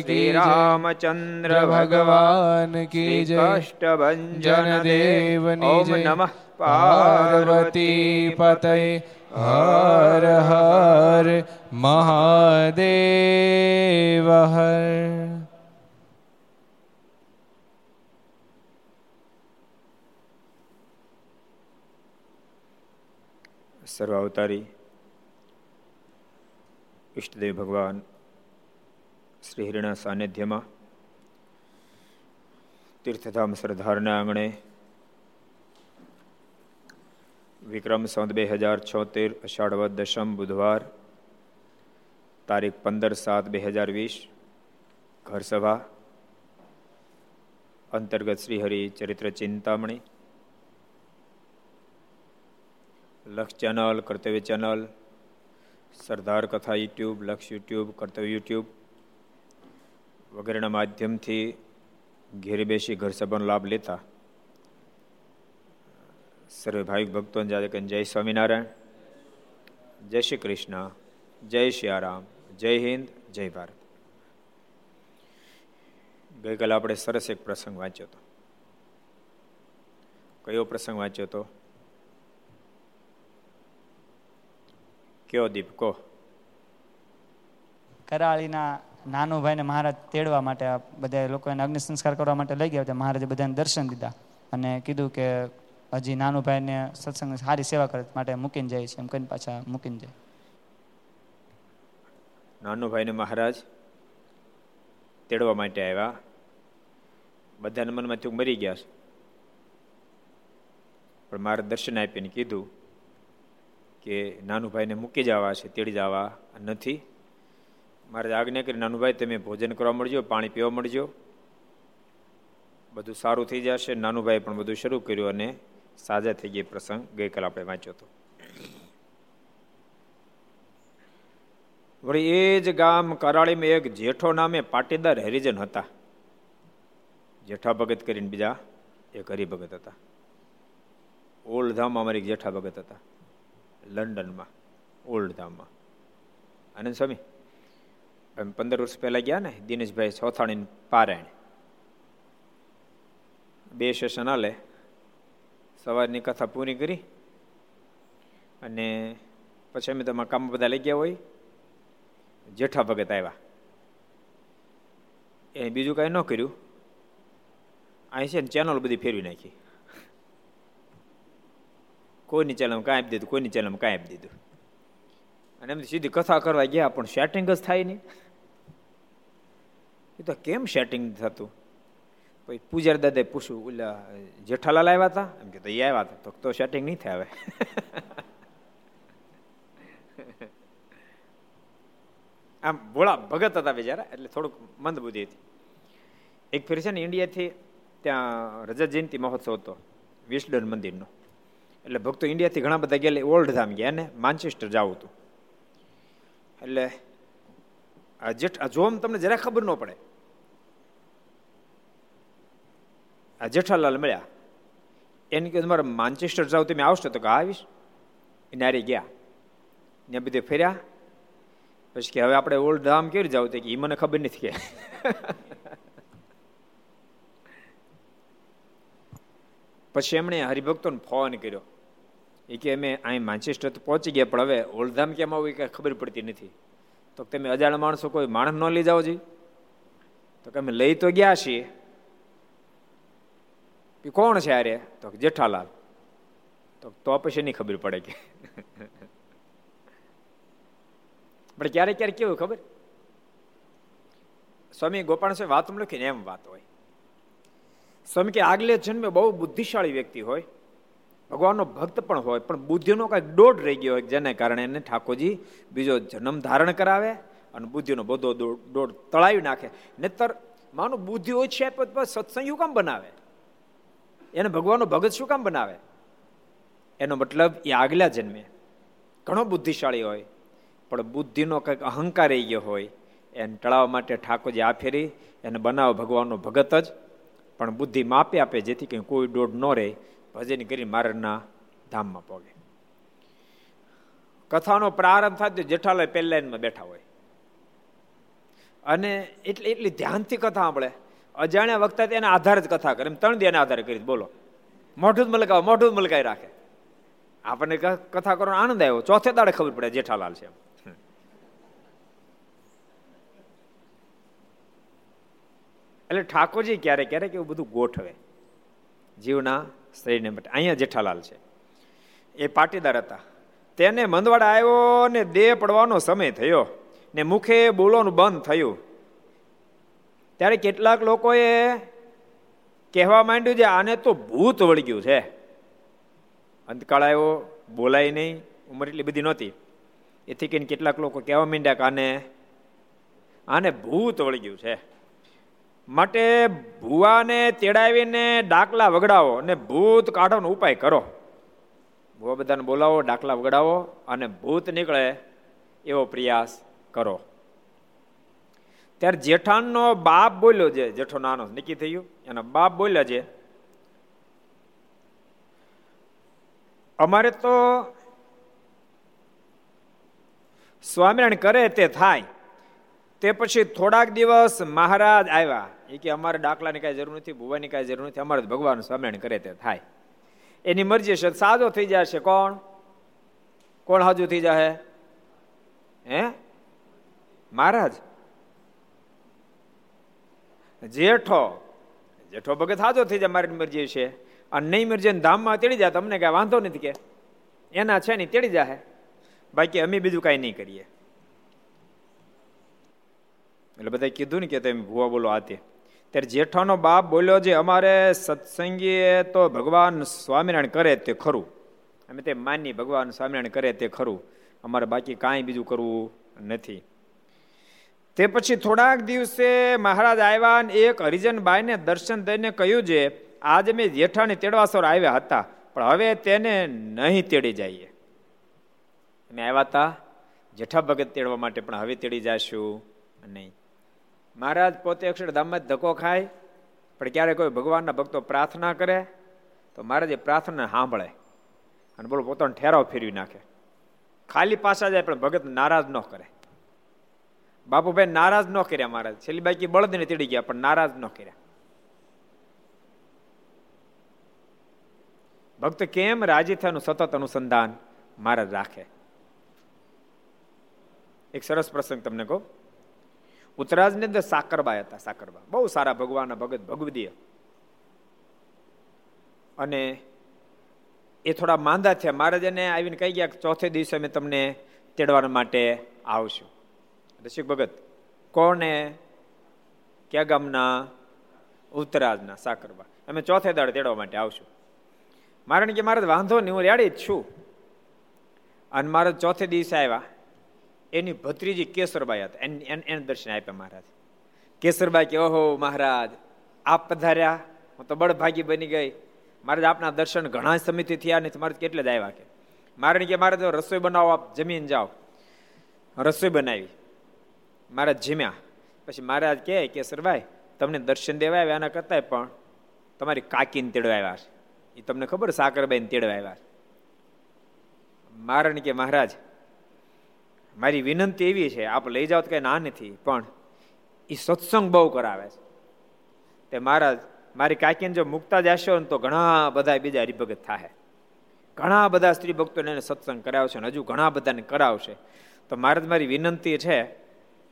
શ્રી રામચંદ્ર ભગવાન કી જય કષ્ટભંજન દેવની ઓમ જય નમઃ પાર્વતી પતય હર હર મહાદેવ હર સર્વ ઈષ્ટદેવ ભગવાન શ્રી હિરણા સાનિધ્યમાં તીર્થધામ સરદારના આંગણે વિક્રમ સંત બે હજાર છોતેર અષાઢ દશમ બુધવાર તારીખ પંદર સાત બે હજાર વીસ ઘર સભા અંતર્ગત શ્રી હરિ ચરિત્ર ચિંતામણી લક્ષ ચેનલ કર્તવ્ય ચેનલ સરદાર કથા યુટ્યુબ લક્ષ યુટ્યુબ કર્તવ્ય યુટ્યુબ વગેરેના માધ્યમથી ઘેરે બેસી ઘર સભાનો લાભ લેતા. સર્વે ભાવિક ભક્તો જય સ્વામિનારાયણ. જય શ્રી કૃષ્ણ. જય શ્રી જય હિન્દ. જય ભારત. ગઈકાલે આપણે સરસ એક પ્રસંગ વાંચ્યો હતો. કયો પ્રસંગ વાંચ્યો હતો? કયો દીપ? કહો કરાળીના નાનું ભાઈને મહારાજ તેડવા માટે બધા લોકોને અગ્નિ સંસ્કાર કરવા માટે લઈ ગયા હતા. મહારાજે બધાને દર્શન દીધા અને કીધું કે હજી નાનું ભાઈને સત્સંગ સારી સેવા કરે માટે મૂકીને જાય છે. એમ કહીને પાછા મૂકીને જાય. નાનું ભાઈને મહારાજ તેડવા માટે આવ્યા. બધાના મનમાં તું મરી ગયા છે પણ મારે દર્શન આપીને કીધું કે નાનું ભાઈને મૂકી જવા છે, તેડી જવા નથી. મારે આજ્ઞા કરી નાનુભાઈ, તમે ભોજન કરવા મળજો, પાણી પીવા મળજો. બધું સારું થઈ જશે. નાનુભાઈ પણ બધું શરૂ કર્યું અને સાજા થઈ ગઈ પ્રસંગ. ગઈકાલ આપણે વાંચ્યો હતો. વળી એ જ ગામ કરાળીમાં એક જેઠો નામે પાટીદાર હરિજન હતા. જેઠા ભગત કરીને બીજા એક હરિભગત હતા. ઓલ્ડધામમાં અમારી જેઠા ભગત હતા. લંડનમાં. ઓલ્ડધામમાં આનંદ સ્વામી પંદર વર્ષ પહેલા ગયા ને, દિનેશભાઈ ચોથાણી પારાયણ. બે સેશન હાલે સવારની કથા પૂરી કરી અને પછી અમે તમારા કામ બધા લઈ ગયા હોય. જેઠા ભગત આવ્યા. એ બીજું કાંઈ ન કર્યું. અહીં છે ને ચેનલ બધી ફેરવી નાખી. કોઈની ચેનલમાં કાંઈ આપી દીધું, કોઈની ચેનલમાં કાંઈ આપી દીધું. અને એમ સીધી કથા કરવા ગયા, પણ સેટિંગ જ થાય નહીં. એ તો કેમ સેટિંગ થતું? પછી પૂજારી દાદાએ પૂછ્યું, ઓલા, જેઠાલાલ આવ્યા હતા એમ કે, તો એ આવ્યા હતા તો સેટિંગ નહીં થાય હવે. આમ ભોળા ભગત હતા બિચારા, એટલે થોડુંક મંદ બુદ્ધિ હતી. એક ફેર છે ને ઇન્ડિયાથી ત્યાં રજત જયંતિ મહોત્સવ હતો વિસ્ડન મંદિરનો. એટલે ભક્તો ઇન્ડિયાથી ઘણા બધા ગયા ઓલ્ડ ધામ ગયા ને માન્ચેસ્ટર જવું હતું. એટલે આ જેઠ આ જોમ તમને જરા ખબર ન પડે. આ જેઠાલાલ મળ્યા. એને કહ્યું તમારે માન્ચેસ્ટર જાવ તમે આવશો તો કે આવીશ. એને હારી ગયા. ને બધે ફેર્યા. પછી કે હવે આપણે ઓલ્ડ ધામ કેવી જાવ તો કે એ મને ખબર નથી કે. પછી એમણે હરિભક્તોને ફોન કર્યો. એ કે અમે અહીં માન્ચેસ્ટર તો પહોંચી ગયા, પણ હવે ઓલ્ધામ કેમ આવું એ ખબર પડતી નથી. તો તમે અજાણ માણસો કોઈ માણસ ન લઈ જાઓ જી. તો કે અમે લઈ તો ગયા છીએ. કોણ છે અરે તો જેઠાલાલ. તો તો પછી નહીં ખબર પડે કે. પણ ક્યારેક ક્યારેક કેવું ખબર? સ્વામી ગોપાલ વાત લખીને એમ વાત હોય. સ્વામી કે આગલે જન્મે બહુ બુદ્ધિશાળી વ્યક્તિ હોય. ભગવાનનો ભક્ત પણ હોય, પણ બુદ્ધિનો કાંઈક દોઢ રહી ગયો હોય, જેને કારણે એને ઠાકોરજી બીજો જન્મ ધારણ કરાવે અને બુદ્ધિનો બધો દોઢ તળાવી નાખે. નહીતર માનો બુદ્ધિ ઓછી આપે તો સત્સંગ કામ બનાવે? એને ભગવાનનો ભગત શું કામ બનાવે? એનો મતલબ એ આગલા જન્મે. ઘણો બુદ્ધિશાળી હોય, પણ બુદ્ધિનો કંઈક અહંકાર રહી ગયો હોય, એને ટળાવવા માટે ઠાકોરજી આ ફેરી, એને બનાવો ભગવાનનો ભગત જ, પણ બુદ્ધિ માપે આપે જેથી કંઈ કોઈ દોઢ ન રહે, ભજન કરી મારના ધામમાં પોગે. કથાનો પ્રારંભ થાય તો જેઠાલાલ પહેલા બેઠા હોય. અને એટલે એટલી ધ્યાનથી કથા સાંભળે. અજાણ્યા વખતે એના આધારે જ કથા કરે. એમ ત્રણ દેના આધારે કરી બોલો. મોઢું જ મલકાવો, મોઢું જ મલકાઈ રાખે. આપણને કથા કરવાનો આનંદ આવ્યો. ચોથે દાડે ખબર પડે જેઠાલાલ છે એટલે ઠાકોરજી ક્યારેક ક્યારેક એવું બધું ગોઠવે. જીવના શરીરને માટે. અહીંયા જેઠાલાલ છે. એ પાટીદાર હતા. તેને મંદવાડા આવ્યો ને દેહ પડવાનો સમય થયો. ને મુખે બોલવાનું બંધ થયું. ત્યારે કેટલાક લોકોએ કહેવા માંડ્યું છે, આને તો ભૂત વળગ્યું છે. અંતકાળ આવ્યો બોલાય નહીં, ઉંમર એટલી બધી નહોતી. એથી કહીને કેટલાક લોકો કહેવા માંડ્યા કે, આને આને ભૂત વળગ્યું છે. માટે ભુવાને તેડાવીને ડાકલા વગડાવો અને ભૂત કાઢવાનો ઉપાય કરો. ભૂવા બધાને બોલાવો, ડાકલા વગડાવો અને ભૂત નીકળે એવો પ્રયાસ કરો. ત્યારે જેઠાણનો બાપ બોલ્યો છે, જેઠો નાનો નક્કી થયું એનો બાપ બોલ્યા છે, અમારે તો સ્વામિનારાયણ કરે તે થાય. તે પછી થોડાક દિવસ મહારાજ આવ્યા. એ કે અમારે દાખલાની કાંઈ જરૂર નથી ભુવાની કાંઈ જરૂર નથી, અમારે ભગવાન સ્વામિનારાયણ કરે તે થાય. એની મરજી છે સાજો થઈ જશે. કોણ? કોણ હાજુ થઈ જાય હે? મહારાજ? જેઠો. જેઠો ભગત હાજો થઈ જાય, મારી મરજી છે. અને નહીં મરજી ધામમાં તેડી જાય, તમને કઈ વાંધો નથી કે? એના છે નહીં તેડી જાય બાકી અમે બીજું કાંઈ નહીં કરીએ. એટલે બધા કીધું ને કે તમે ભૂવા બોલો આ તે. ત્યારે જેઠાનો બાપ બોલ્યો છે, અમારે સત્સંગીએ તો ભગવાન સ્વામિનારાયણ કરે તે ખરું. અમે તે માની ભગવાન સ્વામિનારાયણ કરે તે ખરું. અમારે બાકી કાંઈ બીજું કરવું નથી. તે પછી થોડાક દિવસે મહારાજ આવ્યા અને એક હરિજનબાઈને દર્શન દઈને કહ્યું છે આજે મેં જેઠાણી તેડવાસર આવ્યા હતા, પણ હવે તેને નહીં તેડી જઈએ. અમે આવ્યા હતા, જેઠા ભગત તેડવા માટે, પણ હવે તેડી જશું નહીં. મહારાજ પોતે અક્ષરધામમાં ધક્કો ખાય, પણ ક્યારે કોઈ ભગવાનના ભક્તો પ્રાર્થના કરે, તો મહારાજે પ્રાર્થના સાંભળે અને બોલો પોતાનો ઠેરાવ ફેરવી નાખે. ખાલી પાછા જાય, પણ ભગત નારાજ ન કરે. બાપુભાઈ નારાજ ન કર્યા મહારાજ. છેલ્લી બાકી બળદને તેડી ગયા, પણ નારાજ ન કર્યા. ભક્ત કેમ રાજી થયાનું સતત અનુસંધાન મહારાજ રાખે? એક સરસ પ્રસંગ તમને કહું. ઉત્તરાજની અંદર સાકરબા હતા, સાકરબા. બહુ સારા ભગવાનના ભગત ભગવદીય. અને એ થોડા માંદા થયા. મહારાજ એને આવીને કહી ગયા ચોથે દિવસે અમે તમને તેડવા માટે આવશું. રસિક ભગત કોને ક્યાં ગામના ઉત્તરાજના સાકરબા અમે ચોથે દાડે તેડવા માટે આવશું. મારણ કે મારે વાંધો નહીં, હું રેડી જ છું. અને મારે ચોથે દિવસે આવ્યા. એની ભત્રીજી કેસરબાઈ હતા. એને દર્શન આપ્યા મહારાજ કેસરબાઈ કે, ઓહો મહારાજ, આપ પધાર્યા. હું તો બળભાગી બની ગઈ. મારે આપના દર્શન ઘણા સમયથી થયા નથી મારે કેટલે જ આવ્યા કે. મારે કે, મારે રસોઈ બનાવો, આપ જમીન જાઓ. રસોઈ બનાવી. મારા જીમ્યા. પછી મહારાજ કહે કે સરભાઈ તમને દર્શન દેવા આવ્યા એના કરતા પણ તમારી કાકીને તેડવા આવ્યા છે. એ તમને ખબર સાકરબાઈને તેડવા આવ્યા છે. મારણ કે, મહારાજ, મારી વિનંતી એવી છે, આપ લઈ જાઓ તો કઈ ના નથી, પણ એ સત્સંગ બહુ કરાવે છે. તે મહારાજ, મારી કાકીને જો મુકતા જશો ને તો ઘણા બધા બીજા હરિભગત થાય ઘણા બધા સ્ત્રી ભક્તોને સત્સંગ કરાવશે અને હજુ ઘણા બધાને કરાવશે. તો મારે મારી વિનંતી છે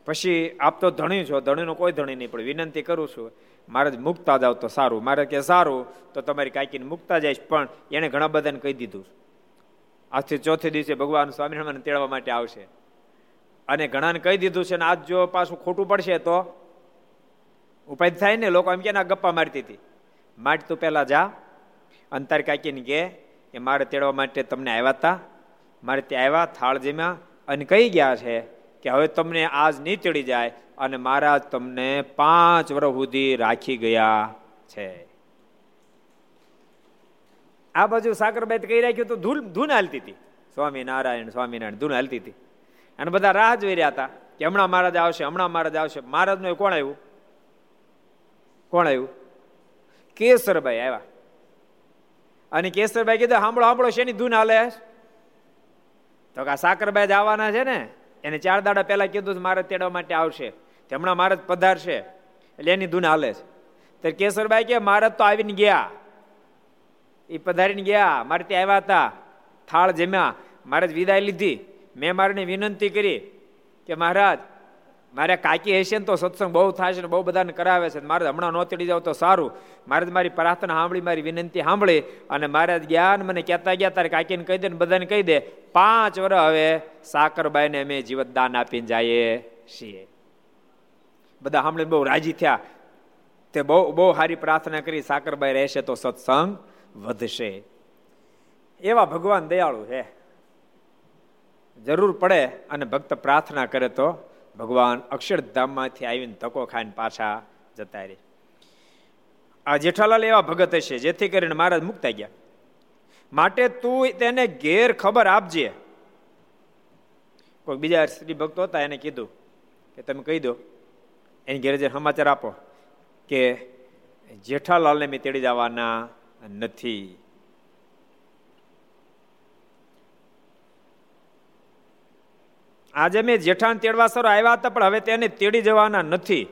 પછી આપ તો ધણી છો, ધણીનો કોઈ ધણી નહીં, પણ વિનંતી કરું છું, મારે જ મુકતા જાવ તો સારું, મારે કે સારું, તો તમારી કાકીને મુકતા જઈશ, પણ એને ઘણા બધાને કહી દીધું. આજથી ચોથે દિવસે ભગવાન સ્વામિનારાયણ તેડવા માટે આવશે. અને ઘણાને કહી દીધું છે, ને આજ જો પાછું ખોટું પડશે તો? ઉપાય થાય ને, લોકો એમ કે ગપ્પા મારતી હતી. માટ તું પહેલાં જા અંતર કાકીને કે એ મારે તેડવા માટે તમને આવ્યા હતા મારે ત્યાં આવ્યા, થાળ જેમ્યા, અને કહી ગયા છે કે હવે તમને આજ નીચડી જાય અને મહારાજ તમને પાંચ વર્ષ સુધી રાખી ગયા છે. આ બાજુ સાકરબાઈ કહી રાખ્યું તો ધૂન ધૂન હાલતી હતી. સ્વામિનારાયણ સ્વામિનારાયણ, ધૂન હાલતી હતી. અને બધા રાહ જોઈ રહ્યા હતા કે હમણાં મહારાજ આવશે, હમણાં મહારાજ આવશે. મહારાજનું કોણ આવ્યું? કોણ આવ્યું? કેસરભાઈ આવ્યા. અને કેસરભાઈ કીધું સાંભળો સાંભળો શેની ધૂન હાલે તો કે સાકરભાઈ જ આવવાના છે ને. એને ચાર દાડા પહેલા કીધું મારે તેડવા માટે આવશે. હમણાં મારે પધારશે એટલે એની ધૂન હાલે છે. તો કેસરભાઈ કે મારે તો આવીને ગયા. એ પધારીને ગયા. મારે ત્યાં આવ્યા હતા. થાળ જમ્યા. મારે વિદાય લીધી. મેં મારે વિનંતી કરી કે મહારાજ મારે કાકી હશે ને તો સત્સંગ બહુ થાય છે ને બહુ બધાને કરાવે છે મારે હમણાં નો ચડી જાવ તો સારું. મારે મારી પ્રાર્થના સાંભળી, મારી વિનંતી સાંભળી અને મારે જ્ઞાન મને કહેતા ગયા, તારે કાકીને કહી દે ને બધાને કહી દે, પાંચ વર્ષ હવે સાકરબાઈને અમે જીવત દાન આપીને જઈએ છીએ. બધા સાંભળીને બહુ રાજી થયા. તે બહુ બહુ સારી પ્રાર્થના કરી, સાકરબાઈ રહેશે તો સત્સંગ વધશે. એવા ભગવાન દયાળુ છે. જરૂર પડે અને ભક્ત પ્રાર્થના કરે તો ભગવાન અક્ષરધામમાંથી આવીને તકો ખાઈને પાછા જતા રહે. આ જેઠાલાલ એવા ભગત હશે, જેથી કરીને મહારાજ મુકતા ગયા. માટે તું તેને ઘેર ખબર આપજે. કોઈ બીજા સ્ત્રી ભક્તો હતા, એને કીધું કે તમે કહી દો, એની ઘેર જે સમાચાર આપો કે જેઠાલાલને મેં તેડી જવાના નથી. આજે મેં જેઠાણ તેડવા સર આવ્યા હતા, પણ હવે તેને તેડી જવાના નથી.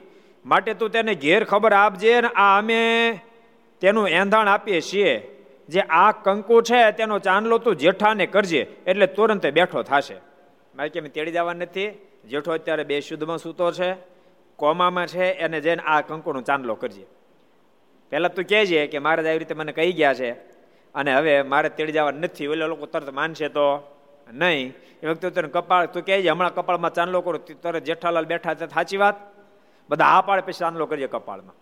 માટે તું તેને ઘેર ખબર આપજે ને આ અમે તેનું એંધાણ આપીએ છીએ. જે આ કંકુ છે, તેનો ચાંદલો તું જેઠાને કરજે, એટલે તુરંત બેઠો થશે. મારે કે તેડી જવા નથી. જેઠો અત્યારે બે શુદ્ધમાં સૂતો છે, કોમામાં છે, એને જઈને આ કંકુનો ચાંદલો કરજે. પહેલાં તું કહેજે કે મારે આવી રીતે મને કહી ગયા છે, અને હવે મારે તેડી જવા નથી. ઓલા લોકો તરત માનશે તો નહીં. એ વખતે તને કપાળ, તું કહેજે, હમણાં કપાળમાં ચાંદલો કરો તરત જેઠાલાલ બેઠા છે સાચી વાત? બધા આ પાડે પછી ચાંદલો કરીએ કપાળમાં.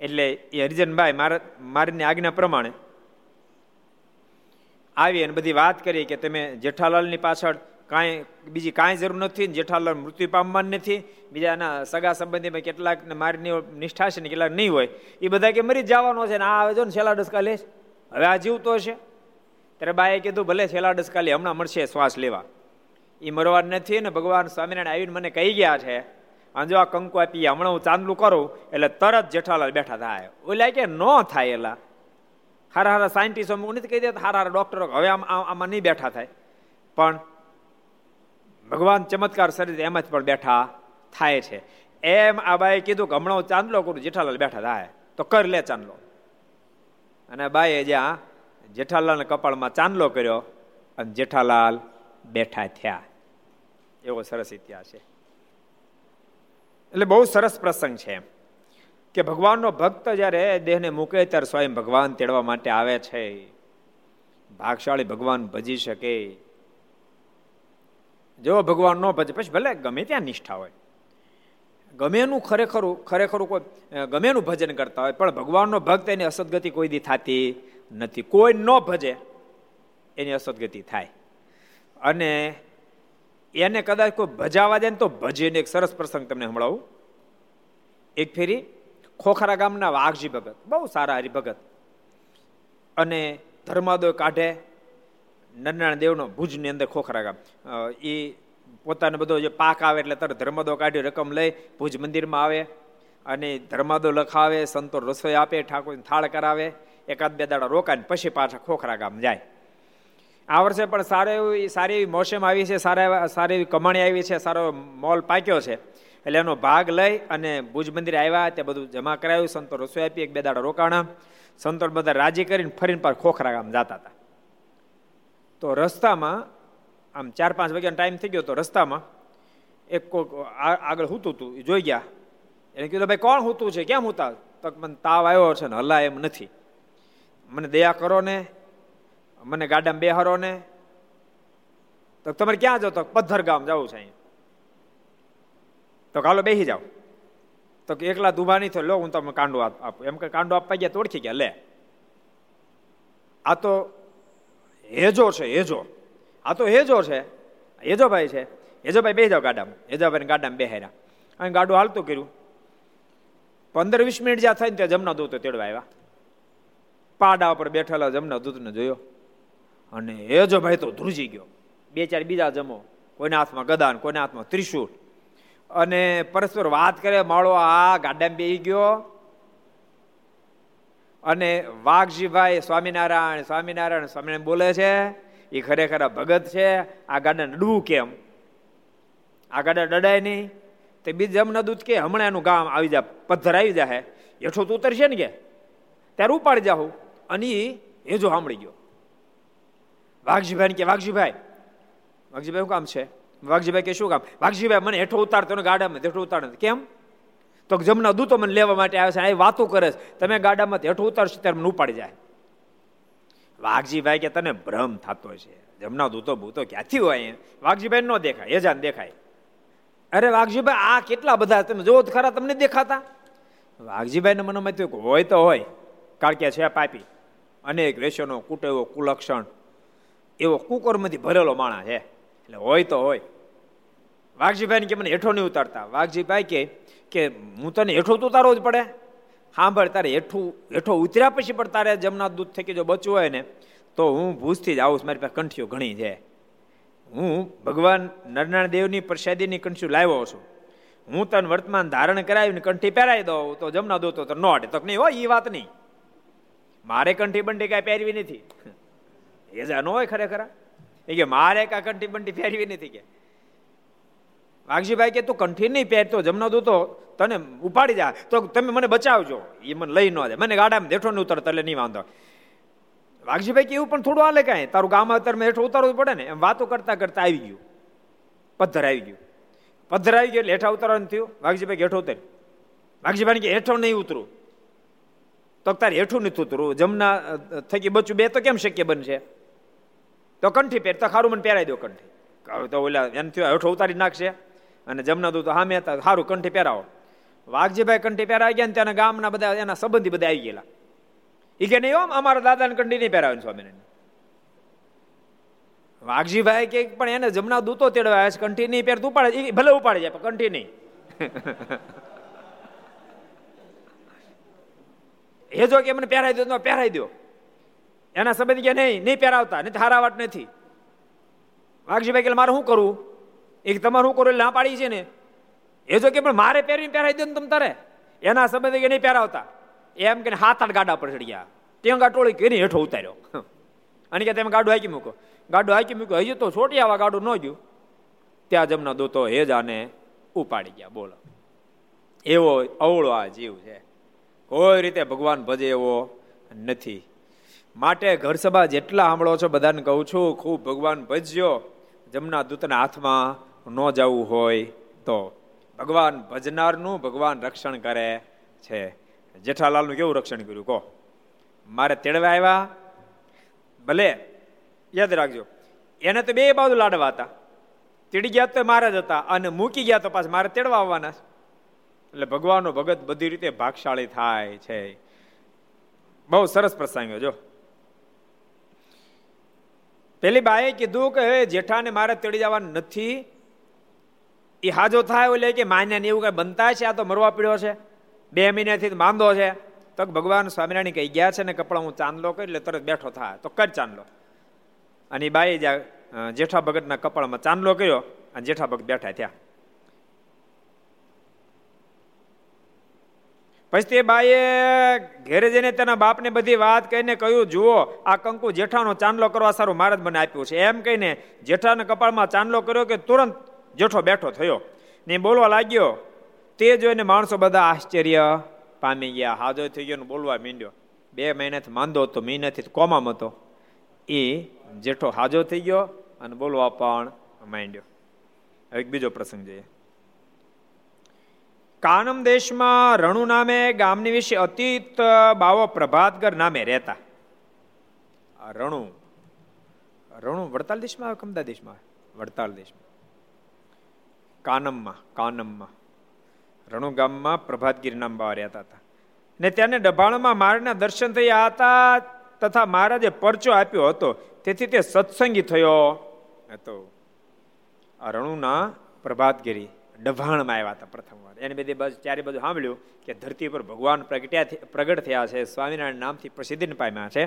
એટલે એ હરિજનભાઈ મારા, મારીની આજ્ઞા પ્રમાણે આવી અને બધી વાત કરી કે તમે જેઠાલાલની પાછળ કાંઈ, બીજી કાંઈ જરૂર નથી જેઠાલાલ મૃત્યુ પામવાનું નથી, બીજાના સગા સંબંધીમાં કેટલાક મારીની નિષ્ઠા છે ને કેટલાક નહીં હોય, એ બધા કે મરી જવાનો છે ને આ આવે જો ને છેલ્લા ડસકા લે હવે આ જીવતો હશે. ત્યારે બાએ કીધું, ભલે છેલ્લા ડસકાલી હમણાં મળશે શ્વાસ લેવા. એ મરવા નથી ને ભગવાન સ્વામિનારાયણ આવીને મને કહી ગયા છે અને જો આ કંકુ આપી, હમણાં હું ચાંદલું કરું, એટલે તરત જેઠાલાલ બેઠા થાય. ઓલા કે, ન થાય એલા. હારા હારા સાયન્ટિસ્ટો નથી કહી દેતા, હારા હારા ડોક્ટરો હવે આમ, આમાં નહીં બેઠા થાય. પણ ભગવાન ચમત્કાર શરીર એમ જ પણ બેઠા થાય છે. એમ આ બાએ કીધું કે, હમણાં હું ચાંદલો કરું, જેઠાલાલ બેઠા થાય. તો કર લે ચાંદલો. અને બાએ જ્યાં જેઠાલાલના કપાળમાં ચાંદલો કર્યો અને જેઠાલાલ બેઠા થયા. એવો સરસ ઇતિહાસ છે. એટલે બહુ સરસ પ્રસંગ છે એમ. કે ભગવાનનો ભક્ત જ્યારે દેહને મૂકે ત્યારે સ્વયં ભગવાન તેડવા માટે આવે છે. ભાગશાળી ભગવાન ભજી શકે. જો ભગવાન ન ભજે, પછી ભલે ગમે ત્યાં નિષ્ઠા હોય. ગમે એનું ખરેખર ખરેખર કોઈ, ગમે એનું ભજન કરતા હોય, પણ ભગવાનનો ભક્ત એની અસદગતિ કોઈ દી થતી નથી. કોઈ ન ભજે, એની અસદગતિ થાય. અને એને કદાચ કોઈ ભજાવા દે ને તો ભજે એક સરસ પ્રસંગ તમને સંભળાવું. એક ફેરી ખોખરા ગામના વાઘજી ભગત, બહુ સારા હરિભગત. અને ધર્માદો કાઢે નરનારાયણ દેવનો ભુજની અંદર ખોખરા ગામ. એ પોતાનો બધો જે પાક આવે એટલે તરત ધર્માદો કાઢી રકમ લઈ ભુજ મંદિરમાં આવે. અને ધર્માદો લખાવે, સંતો રસોઈ આપે ઠાકોર થાળ કરાવે. એકાદ બે દાડા રોકાય પછી પાછા ખોખરા ગામ જાય. આ વર્ષે પણ સારો એવી સારી એવી મોસમ આવી છે, સારા સારી એવી કમાણી આવી છે, સારો મોલ પાક્યો છે. એટલે એનો ભાગ લઈ અને ભુજ મંદિરે આવ્યા તે બધું જમા કરાવ્યું સંતો રસોઈ આપી, એક બે દાડા રોકાણા. સંતો બધા રાજી કરીને ફરીને પાછ ખોખરા ગામ જતા હતા. તો રસ્તામાં, આમ ચાર પાંચ વાગ્યાનો ટાઈમ થઈ ગયો તો રસ્તામાં એક કોઈક આગળ હૂતું હતું એ જોઈ ગયા. એને કીધું, ભાઈ, કોણ હૂતું છે? કેમ હુતા? તો મને તાવ આવ્યો છે ને હલા એમ નથી. મને દયા કરો ને, મને ગાડામાં બેહારો ને. તો તમારે ક્યાં જાવ તો પથ્થર ગામ જવું છે તો કાલો બેસી જાઓ. તો કે એકલા દુભા નહીં થયો. લો, હું તમને કાંડો આપું એમ કે કાંડો આપવા ગયા તો ઓળખી ગયા. લે. આ તો હેજો છે, હેજો. આ તો હેજો છે. હેજોભાઈ છે. હેજોભાઈ બે જાઓ ગાડામાં. હેજોભાઈ ગાડામાં બેહાર્યા. અને ગાડું હાલતું કર્યું. પંદર વીસ મિનિટ જ્યાં થાય ને ત્યાં જમના તો તેડવા આવ્યા. પાડા ઉપર બેઠેલા જમના દૂધને જોયો. અને એ જો ભાઈ તો ધ્રુજી ગયો. બે ચાર બીજા જમો. કોઈના હાથમાં ગદા કોઈના હાથમાં ત્રિશુળ. અને પરસ્પર વાત કરે, માળો આ ગાડામાં બેસી ગયો. અને વાઘજીભાઈ સ્વામિનારાયણ સ્વામિનારાયણ સ્વામિનારાયણ બોલે છે એ ખરેખર ભગત છે, આ ગાડા નડવું કેમ? આ ગાડા ડડાય નહીં. તે બીજ જમના દૂધ કે હમણાં એનું ગામ આવી જાય પથ્થર આવી જાય હેઠો તો ઉતરશે ને કે? ત્યારે ઉપાડી જાઉં અને એ જો સાંભળી ગયો. વાઘજીભાઈ કે, વાઘજીભાઈ વાઘજીભાઈ શું કામ છે? વાઘજીભાઈ કે, શું કામ? વાઘજીભાઈ, મને હેઠો ઉતારતો ને ગાડામાં હેઠો ઉતાર કેમ? તો જમના દૂતો મને લેવા માટે આવે છે, આ વાતો કરે છે. તમે ગાડામાં હેઠો ઉતારશો ત્યારે મને ઉપાડી જાય. વાઘજીભાઈ કે, તને ભ્રમ થતો છે. જમના દૂતો ભૂતો ક્યાંથી હોય વાઘજીભાઈ ન દેખાય, એ જાન દેખાય. અરે વાઘજીભાઈ, આ કેટલા બધા તમે જોવો ખરા તમને દેખાતા. વાઘજીભાઈ મનમાં થયું હોય તો હોય, કારણ કે છે પાપી. અનેક વેસનો કુટેવો, કુલક્ષણ એવો કુકર્મથી ભરેલો માણસ છે. એટલે હોય તો હોય. વાઘજીભાઈ કે મને હેઠો નહીં ઉતારતા. વાઘજીભાઈ કે કે હું તને હેઠો તો ઉતારવો જ પડે. સાંભળ તારે હેઠું, હેઠો ઉતર્યા પછી પણ તારે જમના દૂધ થકી જો બચવું હોય ને, તો હું ભૂજથી જ આવું મારી પાસે કંઠીઓ ઘણી છે. હું ભગવાન નરનારાયણ દેવની પ્રસાદીની કંઠીઓ લાવ્યો છું. હું તને વર્તમાન ધારણ કરાવીને કંઠી પહેરાવી દઉં તો જમના દૂધ તો ન અડે તક નહીં હોય એ વાત નહીં. મારે કંઠી બંટી કાંઈ પહેરવી નથી. એ જ ન હોય ખરેખર એ કે મારે કાંઈ કંઠી બંટી પહેરવી નથી કે. વાઘજીભાઈ કે, તું કંઠી નહીં પહેરતો જમનો દૂતો, તને ઉપાડી જા. તો તમે મને બચાવજો. એ મને લઈ ન જાય. મને ગાડામાં દેઠો નહીં ઉતરતા એટલે નહીં વાંધો. વાઘજીભાઈ કે, એવું પણ થોડું હાલે કાંઈ? તારું ગામ અત્યારે હેઠો ઉતારવું પડે ને? એમ વાતો કરતા કરતા આવી ગયું. પથ્થર આવી ગયું. પથ્થર આવી ગયો એટલે હેઠા ઉતારવાનું થયું. વાઘજીભાઈ હેઠો ઉતર. વાઘજીભાઈ કે, હેઠો નહીં ઉતરું. તો તારે હેઠું નથી ઉતરવું. જમના થકી બચું બે, તો કેમ શક્ય બનશે? તો કંઠી પહેર, તો ખારું મને પહેરાવી દો કંઠી. તો ઓલા એમ થયું, હેઠો ઉતારી નાખશે. અને જમના દૂત સામે હતા સારું કંઠી પહેરાવો. વાઘજીભાઈ કંઠી પહેરાવી ગયા ને ત્યાં ગામના બધા, એના સંબંધી બધા આવી ગયેલા. એ કે નહીં અમારા દાદાને કંઠી નહીં પહેરાવે સ્વામિનારાયણ. વાઘજીભાઈ કે પણ એને જમના દૂતો તેડવા છે, કંઠી નહીં પહેરતું ઉપાડે. એ ભલે ઉપાડી જાય, પણ કંઠી નહીં. એ જો કે મને પહેરાવી દો પહેરાવી દો. એના સંબંધી કે નહીં નહીં પહેરાવતા, નહીં હારા વાત નથી. વાઘજીભાઈ કે મારે શું કરવું? એક તમારું શું કરો ના પાડી છે ને. એ જો કે, પણ મારે પહેરીને પહેરાવી દો ને તમે તારે. એના સંબંધી કે નહીં પહેરાવતા. એમ કે હાથ આઠ ગાડા પર ચડી ગયા ત્યાં ટોળી કે હેઠો ઉતાર્યો. અને કે તમે ગાડું હાકી મૂકો ગાડું હાકી મૂક્યો. હજુ તો છોટી આવા ગાડું ન ગયું. ત્યાં જમના દોતો હેજાને ઉપાડી ગયા. બોલો. એવો અવળો આ જીવ છે. કોઈ રીતે ભગવાન ભજે એવો નથી. માટે ઘર સભા જેટલા સાંભળો છો બધાને કહું છું, ખૂબ ભગવાન ભજ્યો, જમના દૂતના હાથમાં ન જવું હોય તો. ભગવાન ભજનારનું ભગવાન રક્ષણ કરે છે. જેઠાલાલનું કેવું રક્ષણ કર્યું? કહો. મારે તેડવા આવ્યા? ભલે, યાદ રાખજો. એને તો બે બાજુ લાડવા હતા. તેડી ગયા તો મારા જ હતા અને મૂકી ગયા તો પાછા મારે તેડવા આવવાના એટલે ભગવાનનો ભગત બધી રીતે ભાગશાળી થાય છે. બહુ સરસ પ્રસંગ જો. પેલી બાએ કીધું કે હવે જેઠાને મારે તેડી જવાનું નથી. એ હાજો થાય એટલે કે માન્યા ને એવું કઈ બનતા છે? આ તો મરવા પીડ્યો છે. બે મહિનાથી માંદો છે. તો ભગવાન સ્વામિનારાયણ કહી ગયા છે ને, કપડા હું ચાંદલો કરી એટલે તરત બેઠો થાય. તો કર ચાંદલો. અને એ બાઈ જ્યાં જેઠા ભગતના કપડામાં ચાંદલો કર્યો અને જેઠા ભગત બેઠા થયા. પછી તે બાઈએ ઘેરે જઈને તેના બાપને બધી વાત કહીને કહ્યું, જુઓ, આ કંકુ જેઠાનો ચાંદલો કરવા સારું મહારાજ મને આપ્યું છે. એમ કહીને જેઠાના કપાળમાં ચાંદલો કર્યો કે તુરંત જેઠો બેઠો થયો. ને બોલવા લાગ્યો, તે જોઈને માણસો બધા આશ્ચર્ય પામી ગયા. હાજો થઈ ગયો બોલવા માંડ્યો. બે મહિનાથી માંદો હતો, મહિનાથી કોમામ હતો. એ જેઠો હાજો થઈ ગયો અને બોલવા પણ માંડ્યો. એક બીજો પ્રસંગ જોઈએ. કાનમ દેશમાં રણુ નામે ગામની વિશે અતીત બાવો પ્રભાતગર નામે રહેતા. રણુ રણુ વડતાલ દેશમાં આવે કમદા દેશમાં વડતાલ દેશમાં. કાનમમાં કાનમમાં. રણુ ગામમાં પ્રભાતગીરી નામ બાવા રહેતા હતા. ને ત્યાંને ડભાણમાં મારના દર્શન થયા હતા, તથા મહારાજે પરચો આપ્યો હતો. તેથી તે સત્સંગી થયો. હતો આ રણુના પ્રભાતગીરી ડભાણમાં આવ્યા હતા પ્રથમ વાર. એને બધી બસ ચારે બધું સાંભળ્યું કે ધરતી પર ભગવાન પ્રગટ્યા પ્રગટ થયા છે, સ્વામિનારાયણ નામથી પ્રસિદ્ધિને પામ્યા છે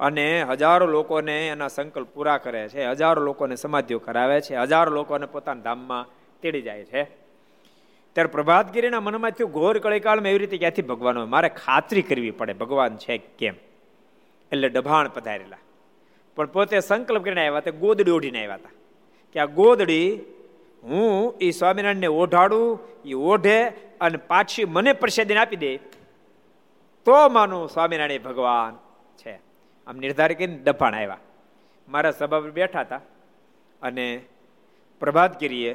અને હજારો લોકોને એના સંકલ્પ પૂરા કરે છે, હજારો લોકોને સમાધિઓ કરાવે છે, હજારો લોકોને પોતાના ધામમાં તેડી જાય છે. ત્યારે પ્રભાતગીરીના મનમાં થયું, ઘોર કળીકાળમાં એવી રીતે ક્યાંથી ભગવાન મારે ખાતરી કરવી પડે, ભગવાન છે કેમ? એટલે ડભાણ પધારેલા. પણ પોતે સંકલ્પ કરીને આવ્યા હતા, ગોદડી ઓઢીને આવ્યા હતા. કે આ ગોદડી હું એ સ્વામિનારાયણને ઓઢાડું એ ઓઢે અને પાછી મને પ્રસાદીને આપી દે, તો માનું સ્વામિનારાયણ ભગવાન છે. આમ નિર્ધાર કરીને દફાણ આવ્યા મારા સભા પર બેઠા હતા અને પ્રભાતગીરીએ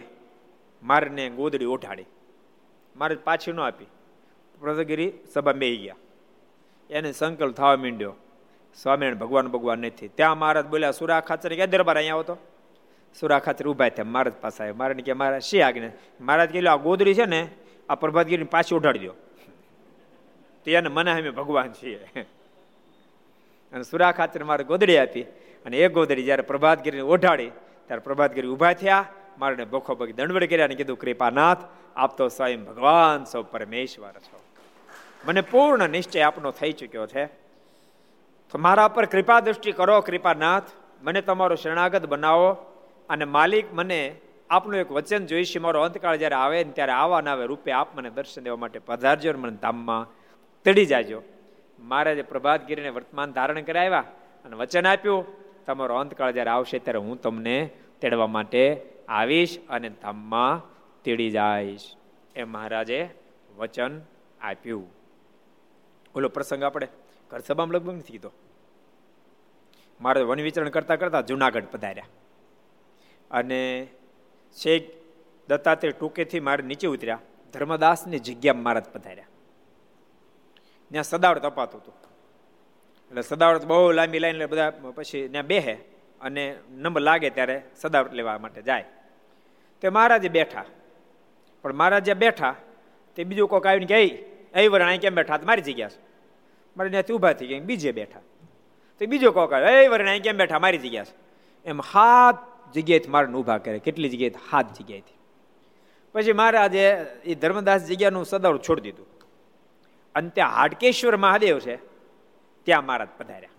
મારને ગોદડી ઓઢાડી. મારે પાછી ન આપી. પ્રભાતગીરી સભા બે ગયા. એને સંકલ્પ થવા માંડ્યો. સ્વામિનારાયણ ભગવાન ભગવાન નથી. ત્યાં મહારાજ બોલ્યા સુરા ખાચર ક્યાં દરબાર અહીંયા આવો તો સુરા ખાતર ઊભા થયા. મહારાજ પાસે આવ્યા. મહારાજ કે મારા, શી આજ્ઞા? મહારાજ કે આ ગોદડી છે ને, આ પ્રભાતગીરી પાછી ઉઠાડી દો તો એને મને અમે ભગવાન છીએ. અને સુરા ખાતર મારે ગોદડી આપી. અને એ ગોદડી જ્યારે પ્રભાતગીરીને ઓઢાડી ત્યારે પ્રભાતગીરી ઊભા થયા. મારે ભોખો ભગી દંડવડ કર્યા અને કીધું, કૃપાનાથ, આપ તો સ્વયં ભગવાન, સૌ પરમેશ્વર છો. મને પૂર્ણ નિશ્ચય આપનો થઈ ચુક્યો છે. તો મારા પર કૃપા દૃષ્ટિ કરો, કૃપાનાથ. મને તમારો શરણાગત બનાવો. અને માલિક મને આપનું એક વચન જોઈશે મારો અંતકાળ જ્યારે આવે ને ત્યારે આવા ના આવે રૂપે આપ મને દર્શન દેવા માટે પધારજો મને ધામમાં તડી જાજો. મહારાજે પ્રભાતગીરીને વર્તમાન ધારણ કરાવ્યા અને વચન આપ્યું, તમારો અંતકાળ જ્યારે આવશે ત્યારે હું તમને તેડવા માટે આવીશ અને ધામમાં તેડી જઈશ. એ મહારાજે વચન આપ્યું. ઓલો પ્રસંગ આપણે ઘર સભામાં લગભગ નથી કીધો. મારે વન વિચરણ કરતા કરતા જુનાગઢ પધાર્યા. અને શેખ દત્તાત્રેય ટૂંકેથી મારે નીચે ઉતર્યા. ધર્મદાસની જગ્યા મહારાજ પધાર્યા. ત્યાં સદાવડ તપાતું હતું. એટલે સદાવડ બહુ લાંબી લાઈન બધા પછી ત્યાં બેહે અને નંબર લાગે ત્યારે સદાવટ લેવા માટે જાય. તે મહારાજે બેઠા. પણ મહારાજ જ્યાં બેઠા, તે બીજું કોઈક આવીને કે એ વરણ, અહીં કેમ બેઠા? મારી જગ્યા છે. મારે ત્યાંથી ઊભા થઈ ગયા. બીજે બેઠા. તો બીજો કોક આવે એ વરણ, અહીં કેમ બેઠા? મારી જગ્યા છે. એમ હાથ જગ્યાએથી મારે ઊભા કરે. કેટલી જગ્યાએ? હાથ જગ્યાએથી. પછી મહારાજે એ ધર્મદાસ જગ્યાનું સદાવડ છોડી દીધું. અને ત્યાં હાડકેશ્વર મહાદેવ છે, ત્યાં મહારાજ પધાર્યા.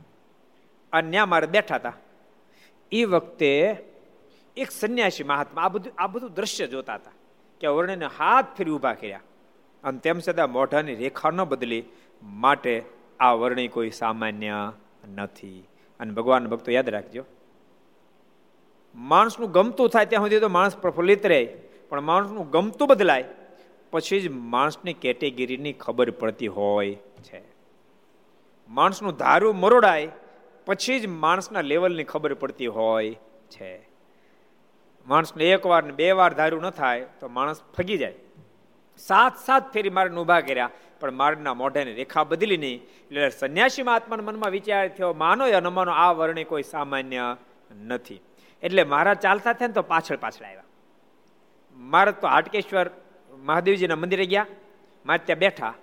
અને ત્યાં મારા બેઠા હતા. એ વખતે એક સંન્યાસી મહાત્મા, આ બધું આ બધું દ્રશ્ય જોતા હતા કે વર્ણને હાથ ફેરી ઊભા કર્યા. અને તેમ છતાં મોઢાની રેખા ન બદલી માટે આ વર્ણી કોઈ સામાન્ય નથી. અને ભગવાન ભક્તો યાદ રાખજો. માણસનું ગમતું થાય ત્યાં સુધી તો માણસ પ્રફુલ્લિત રહે. પણ માણસનું ગમતું બદલાય, પછી જ માણસની કેટેગરીની ખબર પડતી હોય છે. માણસનું ધારું મરોડાય, પછી જ માણસના લેવલની ખબર પડતી હોય છે. માણસને એક વાર ને બે વાર ધારું ન થાય તો માણસ ફગી જાય. સાત સાત ફેરી મારને ઊભા કર્યા, પણ મારના મોઢાને રેખા બદલી નહીં. એટલે સંન્યાસી મહાત્માના મનમાં વિચાર થયો માનો યા ન આ વર્ણે કોઈ સામાન્ય નથી. એટલે મારા ચાલતા થયા ને તો પાછળ પાછળ આવ્યા. મારા તો હાટકેશ્વર મહાદેવજીના મંદિરે ગયા. મારે ત્યાં બેઠા.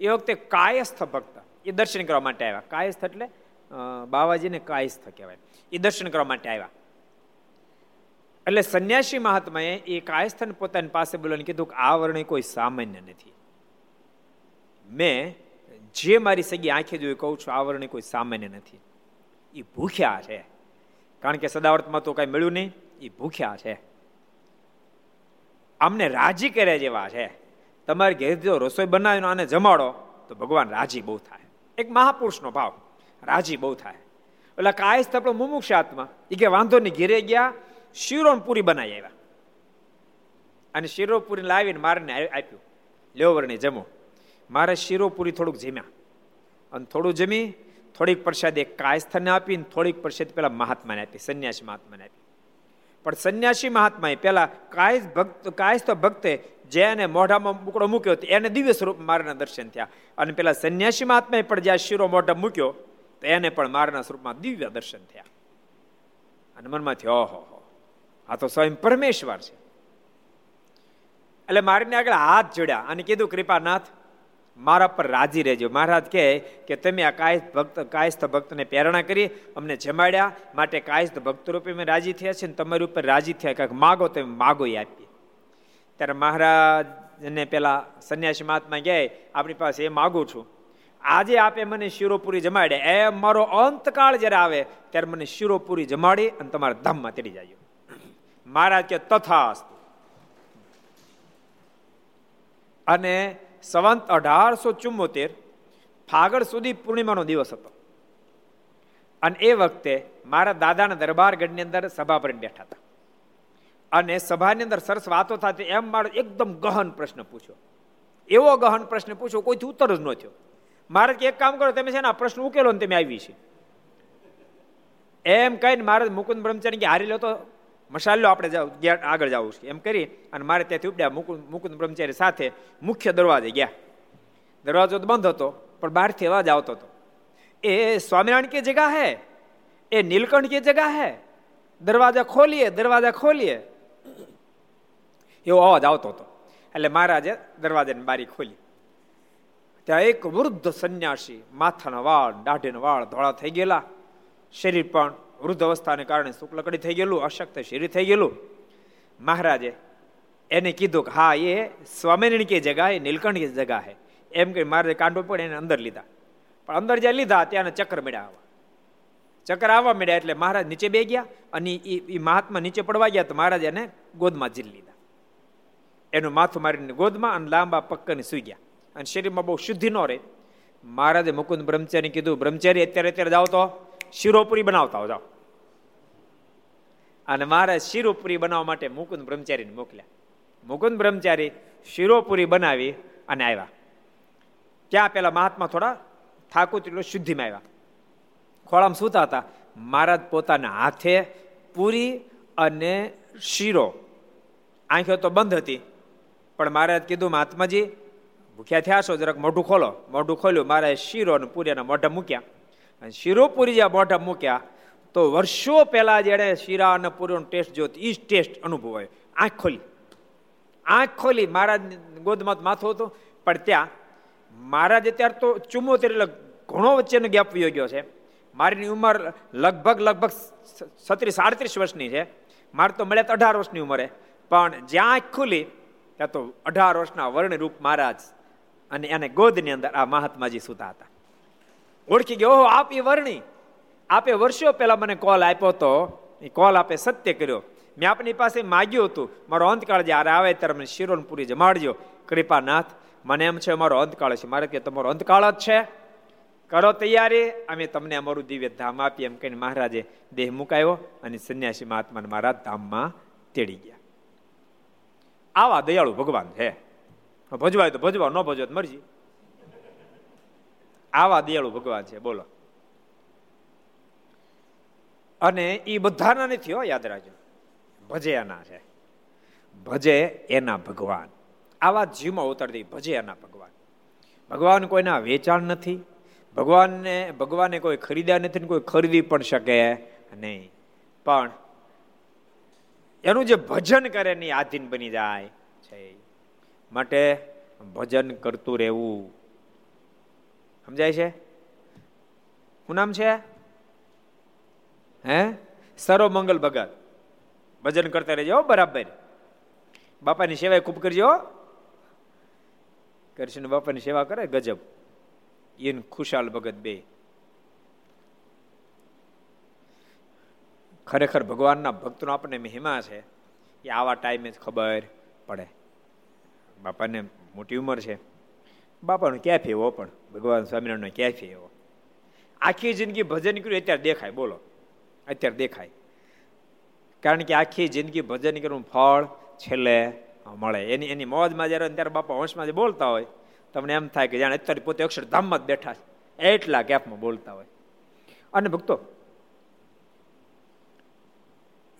એ વખતે કાયસ્થ ભક્ત એ દર્શન કરવા માટે આવ્યા. કાયસ્થ એટલે બાવાજીને કાયસ્થ કહેવાય. એ દર્શન કરવા માટે આવ્યા. એટલે સંન્યાસી મહાત્માએ એ કાયસ્થન પોતાની પાસે બોલાવીને કીધું કે આ વર્ણ કોઈ સામાન્ય નથી. મેં જે મારી સગી આંખે જોઈ કહું છું, આ વર્ણ કોઈ સામાન્ય નથી. એ ભૂખ્યા છે. કારણ કે સદાવર્તમાં તો કાંઈ મળ્યું નહીં એ ભૂખ્યા છે. અમને રાજી કર્યા જેવા છે. તમારે ઘેર જો રસોઈ બનાવીને આને જમાડો, તો ભગવાન રાજી બહુ થાય. એક મહાપુરુષનો ભાવ, રાજી બહુ થાય. એટલે કાયસ્થ આપણો મુમુક્ષ આત્મા એ કે વાંધો નહીં, ઘેરે ગયા શિરોન પૂરી બનાવી આવ્યા. અને શીરો પૂરી લાવીને મારને આપ્યું. લેવરને જમો. મારે શીરો પૂરી થોડુંક જમ્યા. અને થોડું જમી થોડીક પ્રસાદ એક કાયસ્થને આપીને થોડીક પ્રસાદ પેલા મહાત્માને આપી, સંન્યાસી મહાત્માને આપી. પણ સંન્યાસી મહાત્માએ પેલા કાયસ્થ ભક્ત, કાયસ્થ ભક્તે જેને મોઢામાં બુકડો મૂક્યો એને દિવ્ય સ્વરૂપ મારના દર્શન થયા. અને પેલા સંન્યાસી મહાત્માએ પણ જ્યાં શિરો મોઢા મૂક્યો, તો એને પણ મારના સ્વરૂપમાં દિવ્ય દર્શન થયા. અને મનમાંથી ઓહો આ તો સ્વયં પરમેશ્વર છે. એટલે મારીને આગળ હાથ જોડ્યા અને કીધું, કૃપાનાથ મારા પર રાજી રહેજો. મહારાજ કહે કે તમે આ કાયસ્થ ભક્ત, કાયસ્થ ભક્તને પ્રેરણા કરી અમને જમાડ્યા. માટે કાયસ્થ ભક્ત રૂપે મેં રાજી થયા છે ને તમારી ઉપર રાજી થયા. કાંઈક માગો તમે માગો એ આપીએ. ત્યારે મહારાજને પેલા સંન્યાસી મહાત્મા કહે, આપણી પાસે એ માગું છું. આજે આપે મને શિરોપુરી જમાડ્યા. એ મારો અંતકાળ જ્યારે આવે, ત્યારે મને શિરોપુરી જમાડી અને તમારા ધામમાં તેડી જાય મહારાજ કે તથા અને સંવંત અઢારસો ચુમ્મોતેર ફાગળ સુધી પૂર્ણિમાનો દિવસ હતો. અને એ વખતે મારા દાદાના દરબારગઢની અંદર સભા પર બેઠા હતા. અને સભાની અંદર સરસ વાતો થતી એમ મારો એકદમ ગહન પ્રશ્ન પૂછ્યો. એવો ગહન પ્રશ્ન પૂછ્યો, કોઈથી ઉત્તર જ ન થયો. મારે એક કામ કરો, તમે છે ને આ પ્રશ્ન ઉકેલો ને તમે આવી છે. એમ કહીને મારે મુકુંદ બ્રહ્મચારી કે હારી લો તો મસાલો આપણે આગળ જવું છે. એમ કરી અને મારે ત્યાંથી ઉપડ્યા મુકુંદ મુકુંદ બ્રહ્મચારી સાથે મુખ્ય દરવાજે ગયા. દરવાજો તો બંધ હતો, પણ બહારથી અવાજ આવતો હતો. એ સ્વામિનારાયણ કે જગા હે? એ નીલકંઠ કે જગા હે? દરવાજા ખોલીએ દરવાજા ખોલીએ. એવો અવાજ આવતો હતો. એટલે મહારાજે દરવાજાની બારી ખોલી. ત્યાં એક વૃદ્ધ સંન્યાસી, માથાના વાળ, દાઢીના વાળ, ધોળા થઈ ગયેલા. શરીર પણ વૃદ્ધ અવસ્થાને કારણે શુક્લકડી થઈ ગયેલું, અશક્ત શરીર થઈ ગયેલું. મહારાજે એને કીધું કે, હા, એ સ્વામિનારાયણ કે જગા એ નીલકંઠ કે જગા હે. એમ કે મારે કાંડો પડે એને અંદર લીધા. પણ અંદર જ્યાં લીધા, ત્યાં ચક્ર મળ્યા આવવા ચક્કર આવવા મળ્યા એટલે મહારાજ નીચે બે ગયા અને એ મહાત્મા નીચે પડવા ગયા તો મહારાજ એને ગોદમાં જીલ લીધા. એનું માથું મારીને ગોદમાં અને લાંબા પક્કની સુઈ ગયા. અને શરીરમાં બહુ શુદ્ધિ ન રહે. મહારાજે મુકુંદ બ્રહ્મચારી કીધું, બ્રહ્મચારી, અત્યારે અત્યારે જાઓ તો. શિરોપુરી બનાવતા જાઓ. અને મારે શિરોપુરી બનાવવા માટે મુકુંદ બ્રહ્મચારીને મોકલ્યા. મુકુંદ બ્રહ્મચારી શિરોપુરી બનાવી અને આવ્યા. ત્યાં પેલા મહાત્મા થોડા ઠાકુર શુદ્ધિમાં આવ્યા. ખોળામાં સૂતા હતા, મહારાજ પોતાના હાથે પૂરી અને શીરો. આંખો તો બંધ હતી, પણ મહારાજ કીધું, મહાત્માજી, ભૂખ્યા થયા છો, જરાક મોઢું ખોલો. મોઢું ખોલ્યું, મારે શીરો અને પૂરીના મોઢા મૂક્યા. અને શિરોપુરી જ્યાં મોઢા મૂક્યા, તો વર્ષો પહેલા જેણે શીરા અને પૂરીનો ટેસ્ટ જોયો એ જ ટેસ્ટ અનુભવાય. આંખ ખોલી. આંખ ખોલી. મહારાજ ગોદમાં માથું હતું. પણ ત્યાં મહારાજ અત્યારે તો ચુમ્મોતેર એટલે ઘણો વચ્ચેનો ગેપ વયો ગયો છે. મારીની ઉંમર લગભગ લગભગ છત્રીસ સાડત્રીસ વર્ષની છે. મારે તો મળ્યા તો અઢાર વર્ષની ઉંમરે. પણ જ્યાં આંખ ખુલી, ત્યાં તો અઢાર વર્ષના વર્ણરૂપ મહારાજ અને એને ગોદની અંદર આ મહાત્માજી સુતા હતા. ઓળખી ગયો, ઓહો, આપ એ વર્ણી. આપે વર્ષો પહેલા મને કોલ આપ્યો હતો એ કોલ આપે સત્ય કર્યો. મેં આપની પાસે માગ્યું હતું, મારો અંતકાળ જ્યારે આવે ત્યારે મને શિરોનપુરી જમાડજો. કૃપાનાથ, મને એમ છે, મારો અંતકાળ છે. મારે કે, તમારો અંતકાળ જ છે? કરો તૈયારી. અમે તમને અમારું દિવ્ય ધામ આપીએ, એમ કહીને મહારાજે દેહ મુકાયો અને સંન્યાસી મહાત્માને મારા ધામમાં તેડી ગયા. આવા દયાળુ ભગવાન છે. ભજવાય તો ભજવા ન ભજવા મરજી. આવા દયાળુ ભગવાન છે, બોલો. અને એ બધાના નથી હો, યાદ રાખજો. ભજે એના છે. ભજે એના ભગવાન. આવા જીવમાં ઉતરતી ભજે એના ભગવાન. ભગવાન કોઈના વેચાણ નથી, ભગવાનને, ભગવાને કોઈ ખરીદ્યા નથી ને કોઈ ખરીદી પણ શકે નહીં. પણ એનું જે ભજન કરે એની આધીન બની જાય છે. માટે ભજન કરતું રહેવું. સમજાય છે? શું નામ છે? હે? સર્વમંગલ ભગત. ભજન કરતા રહેજો બરાબર. બાપાની સેવા ખૂબ કરજો કૃષ્ણ બાપાની સેવા કરે, ગજબ. એન ખુશાલ ભગત બે. ખરેખર ભગવાનના ભક્તનો આપણને મહિમા છે. એ આવા ટાઈમે જ ખબર પડે. બાપાને મોટી ઉંમર છે. બાપાનો કેફે એવો પણ? ભગવાન સ્વામિનારાયણનો કેફ એવો આખી જિંદગી ભજન કર્યું, અત્યારે દેખાય, બોલો. અત્યારે દેખાય. કારણ કે આખી જિંદગી ભજન કરવું ફળ છેલ્લે મળે. એની એની મોજમાં જ્યારે ત્યારે બાપા વંશમાં જે બોલતા હોય, તમને એમ થાય કે જાણે અત્યારે પોતે અક્ષરધામમાં જ બેઠા છે. એટલા કેફમાં બોલતા હોય. અને ભક્તો,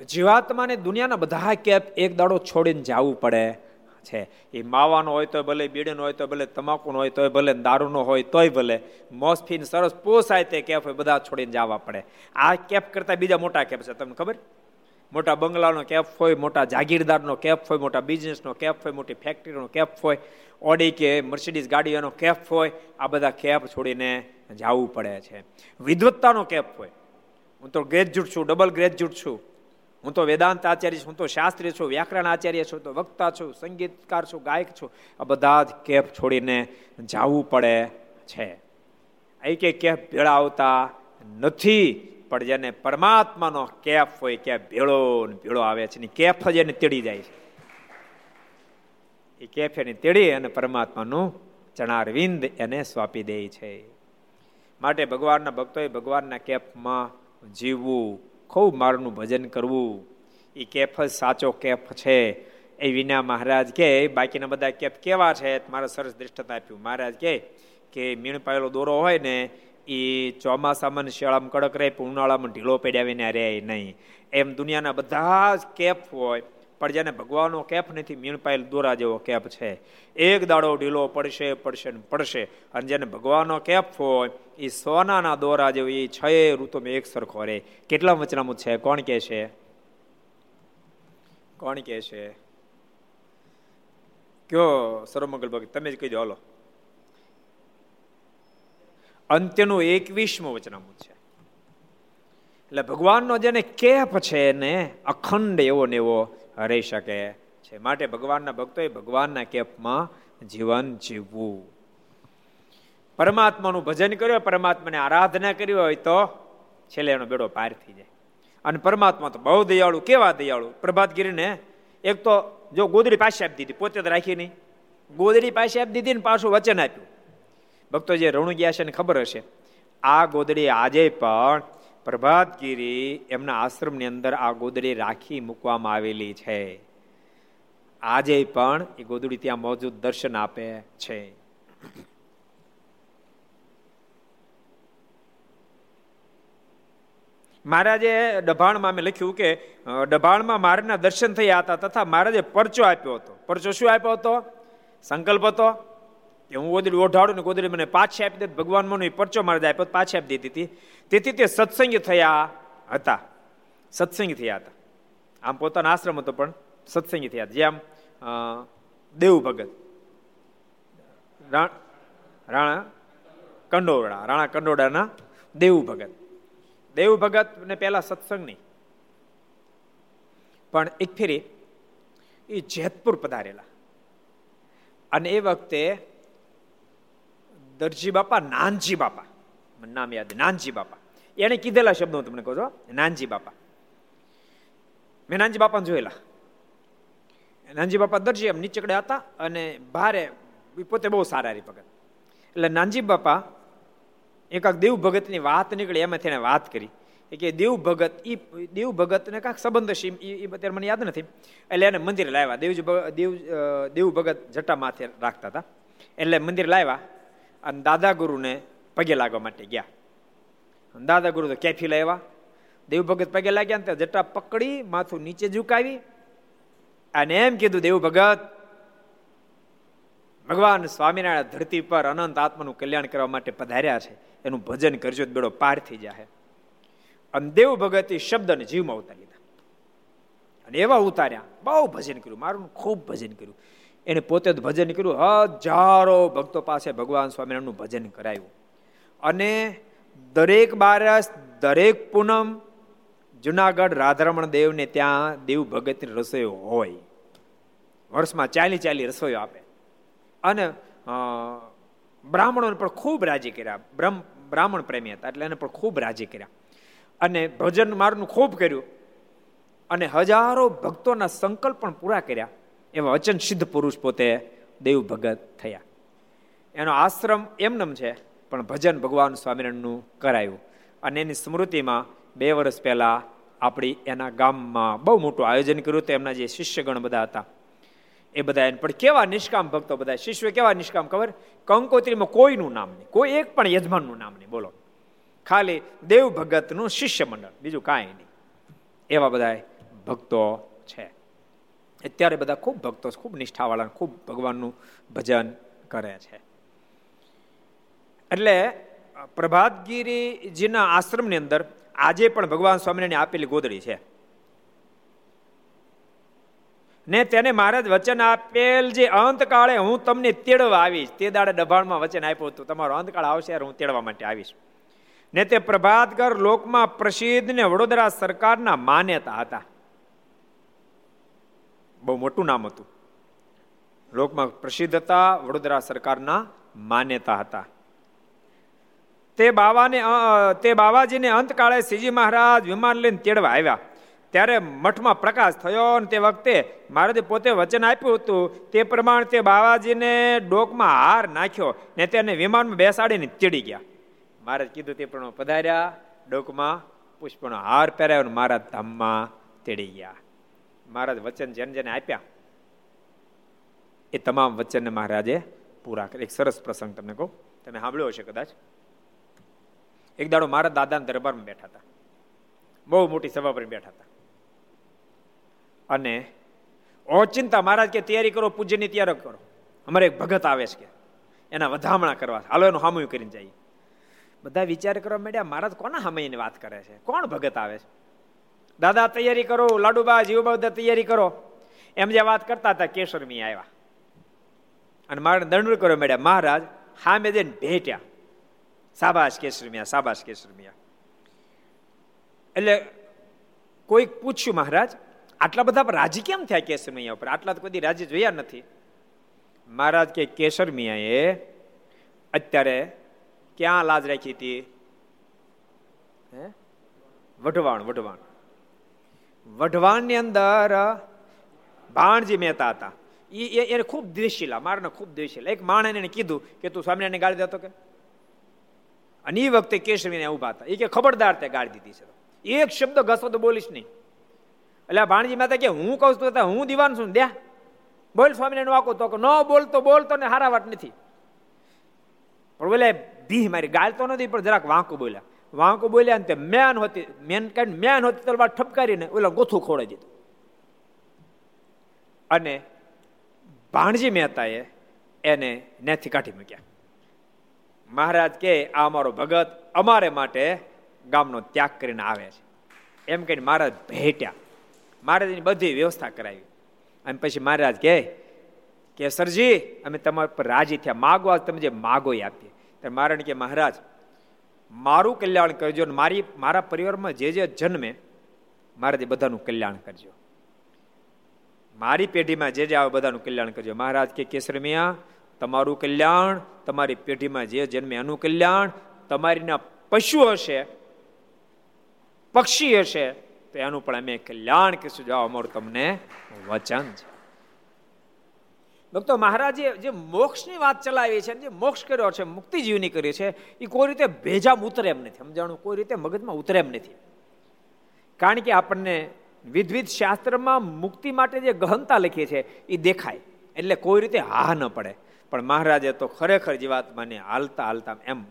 જીવાત્માને દુનિયાના બધા કેપ એક દાડો છોડીને જવું પડે. છે. એ માવાનો હોય તો ભલે, બીડીનો હોય તો ભલે, તમાકુનો હોય તોય ભલે, દારૂનો હોય તોય ભલે, મોસફીન સરસ પોસાય તે કેફ હોય બધા છોડીને જવા પડે. આ કેફ કરતા બીજા મોટા કેફ છે, તમને ખબર? મોટા બંગલાનો કેફ હોય, મોટા જાગીરદારનો કેફ હોય, મોટા બિઝનેસનો કેફ હોય, મોટી ફેક્ટરીનો કેફ હોય, ઓડી કે મર્સિડીઝ ગાડીઓનો કેફ હોય, આ બધા કેફ છોડીને જવું પડે છે. વિદવત્તાનો કેફ હોય. હું તો ગ્રેજ્યુએટ છું, ડબલ ગ્રેજ્યુએટ છું. હું તો વેદાંત આચાર્ય છું, હું તો શાસ્ત્રી છું, વ્યાકરણ આચાર્ય છું તો વક્તા છું, સંગીતકાર છું, ગાયક છું. આ બધા જ કેફ છોડીને જવું પડે છે. એ કે કેફ ભેળા આવતા નથી, પણ જેને પરમાત્માનો કેફ હોય કે ભેળો ભેળો આવે છે ને કેફ જ એને તેડી જાય છે. એ કેફ એને તેડી અને પરમાત્માનું ચણારવિંદ એને સ્વાપી દે છે. માટે ભગવાનના ભક્તોએ ભગવાનના કેફમાં જીવવું ખૂબ મારનું ભજન કરવું. એ કેફ જ સાચો કેફ છે. એ વિના મહારાજ કે, બાકીના બધા કેફ કેવા છે? મારે સરસ દૃષ્ટતા આપ્યું. મહારાજ કે કે મીણ પાયેલો દોરો હોય ને એ ચોમાસામાં શિયાળામાં કડક રહે, પણ ઉનાળામાં ઢીલો પડ્યા રહે નહીં. એમ દુનિયાના બધા જ કેફ હોય. પણ જેને ભગવાનનો કેફ નથી, મીણ પાયેલ દોરા જેવો કેફ છે. એક દાડો ઢીલો પડશે પડશે ને પડશે. અને જેને ભગવાનનો કેફ હોય એ સોનાના દોરા જેવો એ છ ઋતુમાં એક સરખો રહે. કેટલા વચનામું છે? કોણ કે છે? કોણ કે છે? કયો સર્વમંગલ ભગત તમે જ કહી દો, હાલો. અંત્યનું એકવીસમું વચનામૃત છે. એટલે ભગવાનનો જેને કેફ છે એને અખંડ એવો ને એવો રહી શકે છે. માટે ભગવાનના ભક્તોએ ભગવાનના કેફમાં જીવન જીવવું. પરમાત્માનું ભજન કર્યું, પરમાત્માને આરાધના કરી હોય તો છેલ્લે એનો બેડો પાર થઈ જાય. અને પરમાત્મા તો બહુ દયાળુ, કેવા દયાળુ? પ્રભાતગીરીને એક તો જો ગોદડી પાસે આપી દીધી, પોતે તો રાખી નહીં. ગોદડી પાસે આપી દીધી ને પાછું વચન આપ્યું. ભક્તો જે રણુ ગયા છે ને ખબર હશે? આ ગોદડી આજે પણ પ્રભાતગીરી એમના આશ્રમની અંદર આ ગોદડી રાખી મૂકવામાં આવેલી છે. આજે પણ એ ગોદડી ત્યાં મોજૂદ દર્શન આપે છે. મહારાજે ડભાણમાં મેં લખ્યું કે ડભાણમાં મારના દર્શન થયા હતા તથા મહારાજે પરચો આપ્યો હતો. પરચો શું આપ્યો હતો? સંકલ્પ હતો? હું ગોદડી ઓઢાડું ને ગોદડી મને પાછી આપી દે, ભગવાન મને પરચો મહારાજ આપ્યો પાછી આપી દીધી હતી. તેથી તે સત્સંગ થયા હતા. સત્સંગ થયા હતા. આમ પોતાનો આશ્રમ હતો, પણ સત્સંગી થયા જેમ દેવ ભગત રાણા કંડોરડા, રાણા કંડોડાના દેવ ભગત દેવ ભગત ને પહેલા સત્સંગ નહીં. પણ એક ફેરી એ જેતપુર પધારેલા. અને એ વખતે દરજી બાપા, નાનજી બાપા. નામ યાદ નાનજી બાપા. એને કીધેલા શબ્દો તમને કહો છો નાનજી બાપા. મેં નાનજી બાપાને જોયેલા. નાનજી બાપા દરજી એમ નીચે હતા અને ભારે પોતે બહુ સારા રી ભગત એટલે નાનજી બાપા એકાક દેવ ભગતની વાત નીકળી એમાંથી એને વાત કરી. કે દેવ ભગત એ દેવ ભગતને કાંક સંબંધ છે એ અત્યારે મને યાદ નથી. એટલે એને મંદિર લાવ્યા. દેવજી દેવ દેવ ભગત જટા માથે રાખતા હતા. એટલે મંદિર લાવ્યા. અને દાદા ગુરુને પગે લાગવા માટે ગયા. દાદા ગુરુ તો કેફી લાવ્યા દેવભગત પગે લાગ્યા ને જટા પકડી, માથું નીચે ઝુકાવી અને એમ કીધું દેવ ભગત ભગવાન સ્વામિનારાયણ ધરતી પર અનંત આત્માનું કલ્યાણ કરવા માટે પધાર્યા છે. એનું ભજન કરજો બેડો પાર થઈ જાય અને દેવ ભગત એ શબ્દને જીવમાં ઉતારી લીધા અને એવા ઉતાર્યા. બહુ ભજન કર્યું. મારું ખૂબ ભજન કર્યું. એને પોતે જ ભજન કર્યું. હજારો ભક્તો પાસે ભગવાન સ્વામિનારાયણનું ભજન કરાયું. અને દરેક બારસ, દરેક પૂનમ જુનાગઢ રાધારમણ દેવને ત્યાં દેવ ભગતની રસોઈ હોય. વર્ષમાં ચાલી ચાલી રસોઈઓ આપે. અને બ્રાહ્મણોને પણ ખૂબ રાજી કર્યા. બ્રહ્મ, બ્રાહ્મણ પ્રેમી હતા એટલે એને પણ ખૂબ રાજી કર્યા. અને ભજન મારનું ખૂબ કર્યું. અને હજારો ભક્તોના સંકલ્પ પણ પૂરા કર્યા. એવા વચન સિદ્ધ પુરુષ પોતે દેવ ભગત થયા. એનો આશ્રમ એમનેમ છે, પણ ભજન ભગવાન સ્વામિનારાયણનું કરાયું. અને એની સ્મૃતિમાં બે વર્ષ પહેલા આપણી એના ગામમાં બહુ મોટું આયોજન કર્યું હતું, એમના જે શિષ્યગણ બધા હતા. એ બધા પણ કેવા નિષ્કામ ભક્તો બધા, શિષ્યો કેવા નિષ્કામ ખબર? કંકોત્રીમાં કોઈનું નામ નહીં, કોઈ એક પણ યજમાનનું નામ નહીં, બોલો. ખાલી દેવ ભગતનું શિષ્ય મંડળ બીજું કાંઈ નહીં. એવા બધા ભક્તો છે. અત્યારે બધા ખૂબ ભક્તો, ખૂબ નિષ્ઠાવાળા, ખૂબ ભગવાનનું ભજન કરે છે. એટલે, પ્રભાતગીરીજીના આશ્રમની અંદર આજે પણ ભગવાન સ્વામિનારાયણ આપેલી ગોદડી છે. ને તેને મહારાજ વચન આપેલ જે અંતકાળે હું તમને તેડવા આવીશ, તે દાડે દબાણમાં વચન આપ્યું હતું. તમારો અંતકાળ આવશે હું તેડવા માટે આવીશ. ને તે પ્રભાતગર લોકમાં પ્રસિદ્ધ ને વડોદરા સરકારના માન્યતા હતા. બહુ મોટું નામ હતું. લોકમાં પ્રસિદ્ધ હતા વડોદરા સરકારના માન્યતા હતા. તે બાવાને તે બાવાજીને અંતકાળે શ્રીજી મહારાજ વિમાન લઈને તેડવા આવ્યા. ત્યારે મઠમાં પ્રકાશ થયો અને તે વખતે મહારાજે પોતે વચન આપ્યું હતું. તે પ્રમાણે તે બાવાજીને ડોકમાં હાર નાખ્યો ને તેને વિમાનમાં બેસાડીને તેડી ગયા. મહારાજ કીધું તે પ્રમાણે પધાર્યા, ડોકમાં પુષ્પનો હાર પહેરાયો મહારાજ ધામમાં તેડી ગયા. મહારાજ વચન જેને જેને આપ્યા, એ તમામ વચનને મહારાજે પૂરા કરે એક સરસ પ્રસંગ તમને કહું. તમે સાંભળ્યો હશે કદાચ. એક દાડો મારા દાદાના દરબારમાં બેઠા હતા. બહુ મોટી સભા પર બેઠા હતા. અને ઓચિંતા મહારાજ કે તૈયારી કરો પૂજ્યની તૈયારી કરો. અમારે એક ભગત આવે છે કે, એના વધામણા કરવા. હાલો એનું હામયું કરીને જઈએ. બધા વિચાર કરવા માંડ્યા, મહારાજ કોના હામયની વાત કરે છે? કોણ ભગત આવે છે? દાદા, તૈયારી કરો, લાડુબા જીવબા બધા તૈયારી કરો. એમ જે વાત કરતા હતા કેશરમી આવ્યા. અને મારે દંડ કર્યો મેળ્યા મહારાજ, હામે જઈને ભેટ્યા. સાબાશ કેસરમિયા સાબાશ કેસરમિયા એટલે કોઈક પૂછ્યું, મહારાજ, આટલા બધા રાજી કેમ થયા કેસર મિયા ઉપર? આટલા તો કદી રાજી જોયા નથી. મહારાજ કે કેસર મિયાએ અત્યારે ક્યાં લાજ રાખી હતી? વઢવાણ વઢવાણ. વઢવાણની અંદર ભાણજી મહેતા હતા. એ, એને ખૂબ દ્વેષીલા મારને ખૂબ દ્વેષીલા એક માણસ એને કીધું કે, તું સ્વામિનારાયણ ગાળી દેતો કે? અને એ વખતે કેશવીને ઊભા હતા. એ કે, ખબરદાર તે ગાળી દીધી છે. એક શબ્દ ઘસો તો બોલીશ નહીં. એટલે ભાણજી મહેતા કે, હું કહું છું હું દીવાન છું દે. બોલ સ્વામિનારાયણ વાકો તો ન બોલતો બોલતો ને હારા વાત નથી. પણ બોલે ભી મારી, ગાળતો નથી, પણ જરાક વાંકું બોલ્યા. વાંકું બોલ્યા ને તે મેન હોતી, મેન કાઢી મેન હોતી તલવાર ઠપકારીને ઓલા ગોથું ખોડાઈ દીધું. અને ભાણજી મહેતાએ એને નેથી કાઢી મૂક્યા. મહારાજ કે, આ અમારો ભગત અમારે માટે ગામનો ત્યાગ કરીને આવે છે. એમ કહીને મહારાજ ભેટ્યા. મહારાજની બધી વ્યવસ્થા કરાવી. અને પછી મહારાજ કહે કે સરજી, અમે તમારા પર રાજી થયા. માગો તમે જે માગો આપીએ. ત્યારે મહારાજ કે, મહારાજ મારું કલ્યાણ કરજો અને મારી મારા પરિવારમાં જે જે જન્મે મહારાજ બધાનું કલ્યાણ કરજો. મારી પેઢીમાં જે જે આવે બધાનું કલ્યાણ કરજો. મહારાજ કે કેસરમિયા તમારું કલ્યાણ, તમારી પેઢીમાં જે જન્મે એનું કલ્યાણ, તમારીના પશુ હશે, પક્ષી હશે, તો એનું પણ અમે કલ્યાણ કહીશું જાઓ અમારું તમને વચન છે. ભક્તો, મહારાજે જે મોક્ષની વાત ચલાવી છે જે મોક્ષ કર્યો છે મુક્તિ જીવની કરી છે એ કોઈ રીતે ભેજામ ઉતરે એમ નથી. સમજાણું? કોઈ રીતે મગજમાં ઉતરે એમ નથી. કારણ કે આપણને વિધવિધ શાસ્ત્રમાં મુક્તિ માટે જે ગહનતા લખી છે એ દેખાય. એટલે કોઈ રીતે હા ન પડે. પણ મહારાજે તો ખરેખર જીવાત્માને હાલતા હાલતા એમ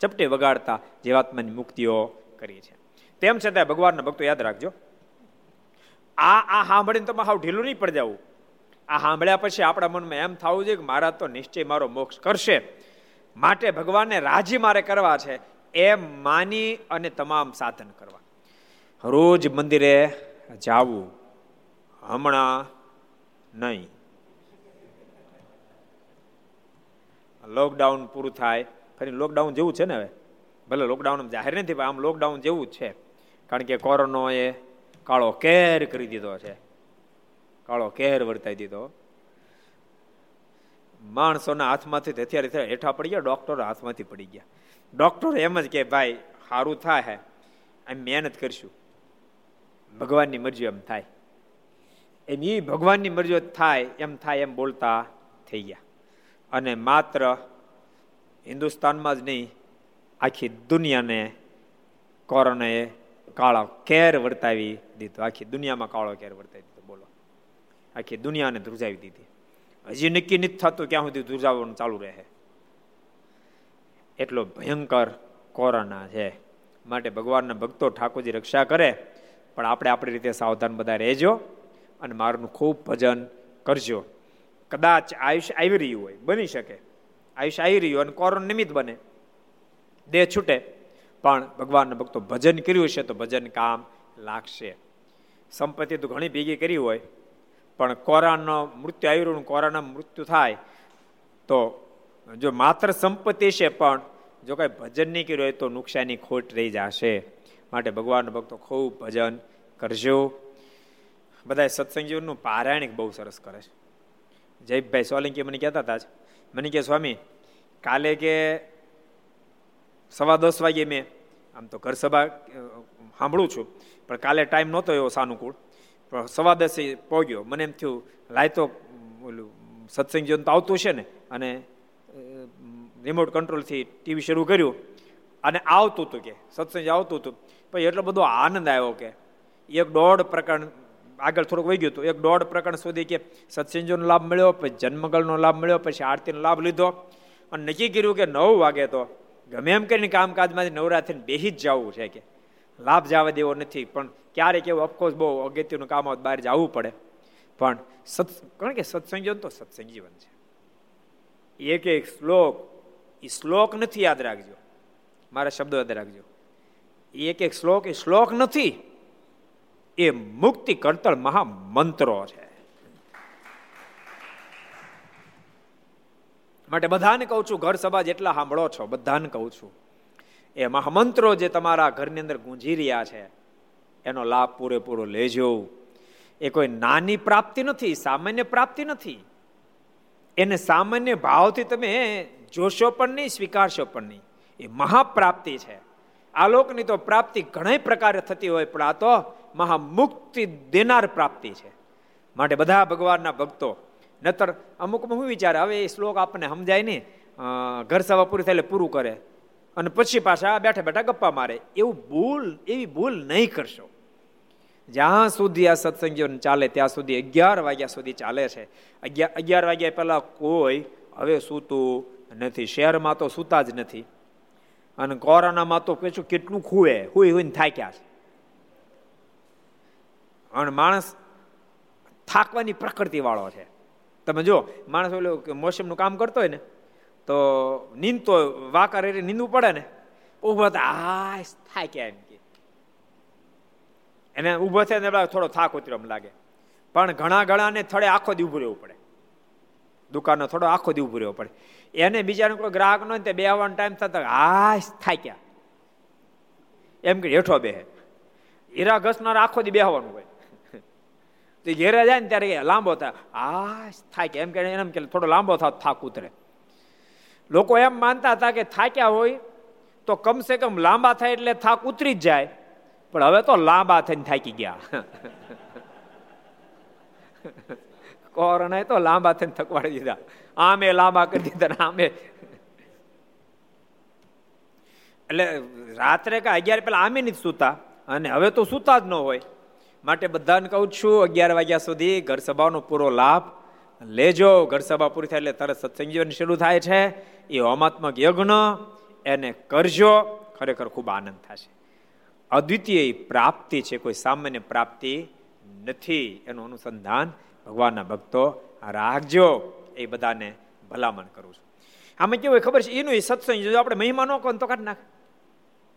ચપટે વગાડતા જીવાત્માની મુક્તિઓ કરી છે. તેમ છતાં ભગવાનના ભક્તો યાદ રાખજો. આ આ સાંભળીને તો હાવ ઢીલું નહીં પડી જવું. આ સાંભળ્યા પછી આપણા મનમાં એમ થવું જોઈએ કે મારા તો નિશ્ચય મારો મોક્ષ કરશે. માટે ભગવાનને રાજી મારે કરવા છે, એમ માની અને તમામ સાધન કરવા. રોજ મંદિરે જાવું હમણાં નહીં. લોકડાઉન પૂરું થાય, ફરી લોકડાઉન જેવું છે ને હવે? ભલે લોકડાઉન જાહેર નથી, પણ આમ લોકડાઉન જેવું જ છે. કારણ કે કોરોનાએ કાળો કેર કરી દીધો છે. કાળો કેર વર્તાઈ દીધો. માણસોના હાથમાંથી હથિયાર હેઠા પડી ગયા ડોક્ટર હાથમાંથી પડી ગયા. ડોક્ટર એમ જ કે, ભાઈ સારું થાય હે એમ મહેનત કરશું. ભગવાનની મરજી એમ થાય. એમ એ ભગવાનની મરજી થાય, એમ થાય એમ બોલતા થઈ ગયા. અને માત્ર હિન્દુસ્તાનમાં જ નહીં, આખી દુનિયાને કોરોનાએ કાળો કેર વર્તાવી દીધો. આખી દુનિયામાં કાળો કેર વર્તાવી આખી દુનિયાને ધ્રુજાવી દીધી. હજી નક્કી નથી થતું ક્યાં સુધી ધ્રુજાવવાનું ચાલુ રહે. એટલો ભયંકર કોરોના છે. માટે ભગવાનના ભક્તો ઠાકોરજી રક્ષા કરે, પણ આપણે આપણી રીતે સાવધાન બધા રહેજો અને મારું ખૂબ ભજન કરજો. કદાચ આયુષ્ય આવી રહ્યું હોય, બની શકે. આયુષ્ય આવી રહ્યું અને કોરોના નિમિત્ત બને. દેહ છૂટે. પણ ભગવાનના ભક્તો ભજન કર્યું છે તો ભજન કામ લાગશે. સંપત્તિ તો ઘણી ભેગી કરી હોય પણ કોરાનો મૃત્યુ આવ્યું કોરાના મૃત્યુ થાય, તો જો માત્ર સંપત્તિ છે પણ જો કાંઈ ભજન નહીં કર્યું હોય તો નુકસાની ખોટ રહી જશે. માટે ભગવાન ભક્તો ખૂબ ભજન કરજો. બધા સત્સંગીઓનું પારાયણિક બહુ સરસ કરે છે. જયભાઈ સોલંકી મને કહેતા હતા મને કે, સ્વામી, કાલે કે સવા દસ વાગે મેં, આમ તો ઘર સભા સાંભળું છું, પણ કાલે ટાઈમ નહોતો એવો સાનુકૂળ. સવા દસે પહોંચ્યો. મને એમ થયું, લાય તો ઓલું સત્સંગ જીવન તો આવતું છે ને, અને રિમોટ કંટ્રોલથી ટીવી શરૂ કર્યું. અને આવતું હતું કે, સત્સંગ આવતું હતું પછી એટલો બધો આનંદ આવ્યો કે, એક દોઢ પ્રકરણ આગળ થોડુંક વહી ગયું હતું. એક દોઢ પ્રકરણ સુધી કે સત્સંગનો લાભ મળ્યો, પછી જન્મગળનો લાભ મળ્યો, પછી આરતીનો લાભ લીધો. અને નક્કી કર્યું કે નવ વાગે તો ગમે એમ કરીને કામકાજમાંથી નવરાત્રીને બેસી જ જવું છે કે. લાભ જવા દેવો નથી. પણ ક્યારેક એવું ઓફકોર્સ બહુ અગત્યનું કામ હોત બહાર જવું પડે. પણ સત્, કારણ કે સત્સંગીવન તો સત્સંગ જીવન છે. એક એક શ્લોક, એ શ્લોક નથી યાદ રાખજો. મારા શબ્દો યાદ રાખજો. એક એક શ્લોક, એ શ્લોક નથી. એ મુક્તિ કરતળ મહામંત્રો છે. માટે બધાને કહું છું, ઘર સભા જેટલા સાંભળો છો, બધાને કહું છું એ મહામંત્રો જે તમારા ઘરની અંદર ગુંજી રહ્યા છે, એનો લાભ પૂરેપૂરો લેજો. એ કોઈ નાની પ્રાપ્તિ નથી, સામાન્ય પ્રાપ્તિ નથી. એને સામાન્ય ભાવથી તમે જોશો પણ નહીં, સ્વીકારશો પણ નહીં. એ મહાપ્રાપ્તિ છે. આ લોકની તો પ્રાપ્તિ ઘણા પ્રકારે થતી હોય, પણ આ તો મહામુક્તિ દેનાર પ્રાપ્તિ છે. માટે બધા ભગવાનના ભક્તો, નતર અમુકમાં હું વિચારે, હવે એ શ્લોક આપણને સમજાય નહીં. ઘર સભા પૂરી થાય પૂરું કરે. અને પછી પાછા બેઠા બેઠા ગપ્પા મારે. એવું ભૂલ, એવી ભૂલ નહીં કરશો. જ્યાં સુધી આ સત્સંગીઓ ચાલે, ત્યાં સુધી અગિયાર વાગ્યા સુધી ચાલે છે. અગિયાર અગિયાર વાગ્યા પહેલા કોઈ હવે સૂતું નથી. શહેરમાં તો સૂતા જ નથી. અને કોરોનામાં તો પેછું કેટલું ખૂવે હુઈ હુઈને થાક્યા છે? અને માણસ થાકવાની પ્રકૃતિ વાળો છે. તમે જો માણસ ઓલો મોસમનું કામ કરતો હોય ને તો નીંદ તો વાકર એટલે નીંદવું પડે ને ઊભો આ થાય કે એમ કે. એને ઊભો થાય ને થોડો થાક ઉતર્યો એમ લાગે. પણ ઘણા ઘણાને થડે આખો દી ઊભું રહેવું પડે. દુકાનનો થોડો આખો દી ઊભું રહેવું પડે. એને બીજાનો કોઈ ગ્રાહક નો તે બે આવવાનો ટાઈમ થતા, આ થાય ક્યાં? એમ કે, હેઠો બે હીરા ઘસનાર આખો દી બેહવાનું હોય. તો ઘેરા જાય ને ત્યારે લાંબો થાય આ થાય કે એમ કે. એમ કે, થોડો લાંબો થાય થાક ઉતરે. લોકો એમ માનતા હતા કે થાક્યા હોય તો કમસે કમ લાંબા થાય એટલે થાક ઉતરી જ જાય. પણ હવે તો લાંબા થઈને થાકી ગયા. કોરોનાએ તો લાંબા થઈને થકવાડી દીધા. આમે લાંબા કરી દીધા આમે. એટલે રાત્રે કે અગિયાર પેલા આમે નથી સૂતા. અને હવે તો સૂતા જ ન હોય. માટે બધાને કહું છું, અગિયાર વાગ્યા સુધી ઘર સભાનો પૂરો લાભ લેજો. ઘર સભા પૂરી થાય એટલે તરત સત્સંગ જીવન શરૂ થાય છે. એ હોમાત્મક યજ્ઞ એને કરજો. ખરેખર ખૂબ આનંદ થશે. અદ્વિતીય પ્રાપ્તિ છે, કોઈ સામાન્ય પ્રાપ્તિ નથી. એનું અનુસંધાન ભગવાનના ભક્તો રાખજો. એ બધાને ભલામણ કરું છું. આમાં કેવું ખબર છે? એનું એ સત્સંગ, જો આપણે મહિમા ન કહો તો કાઢ નાખ.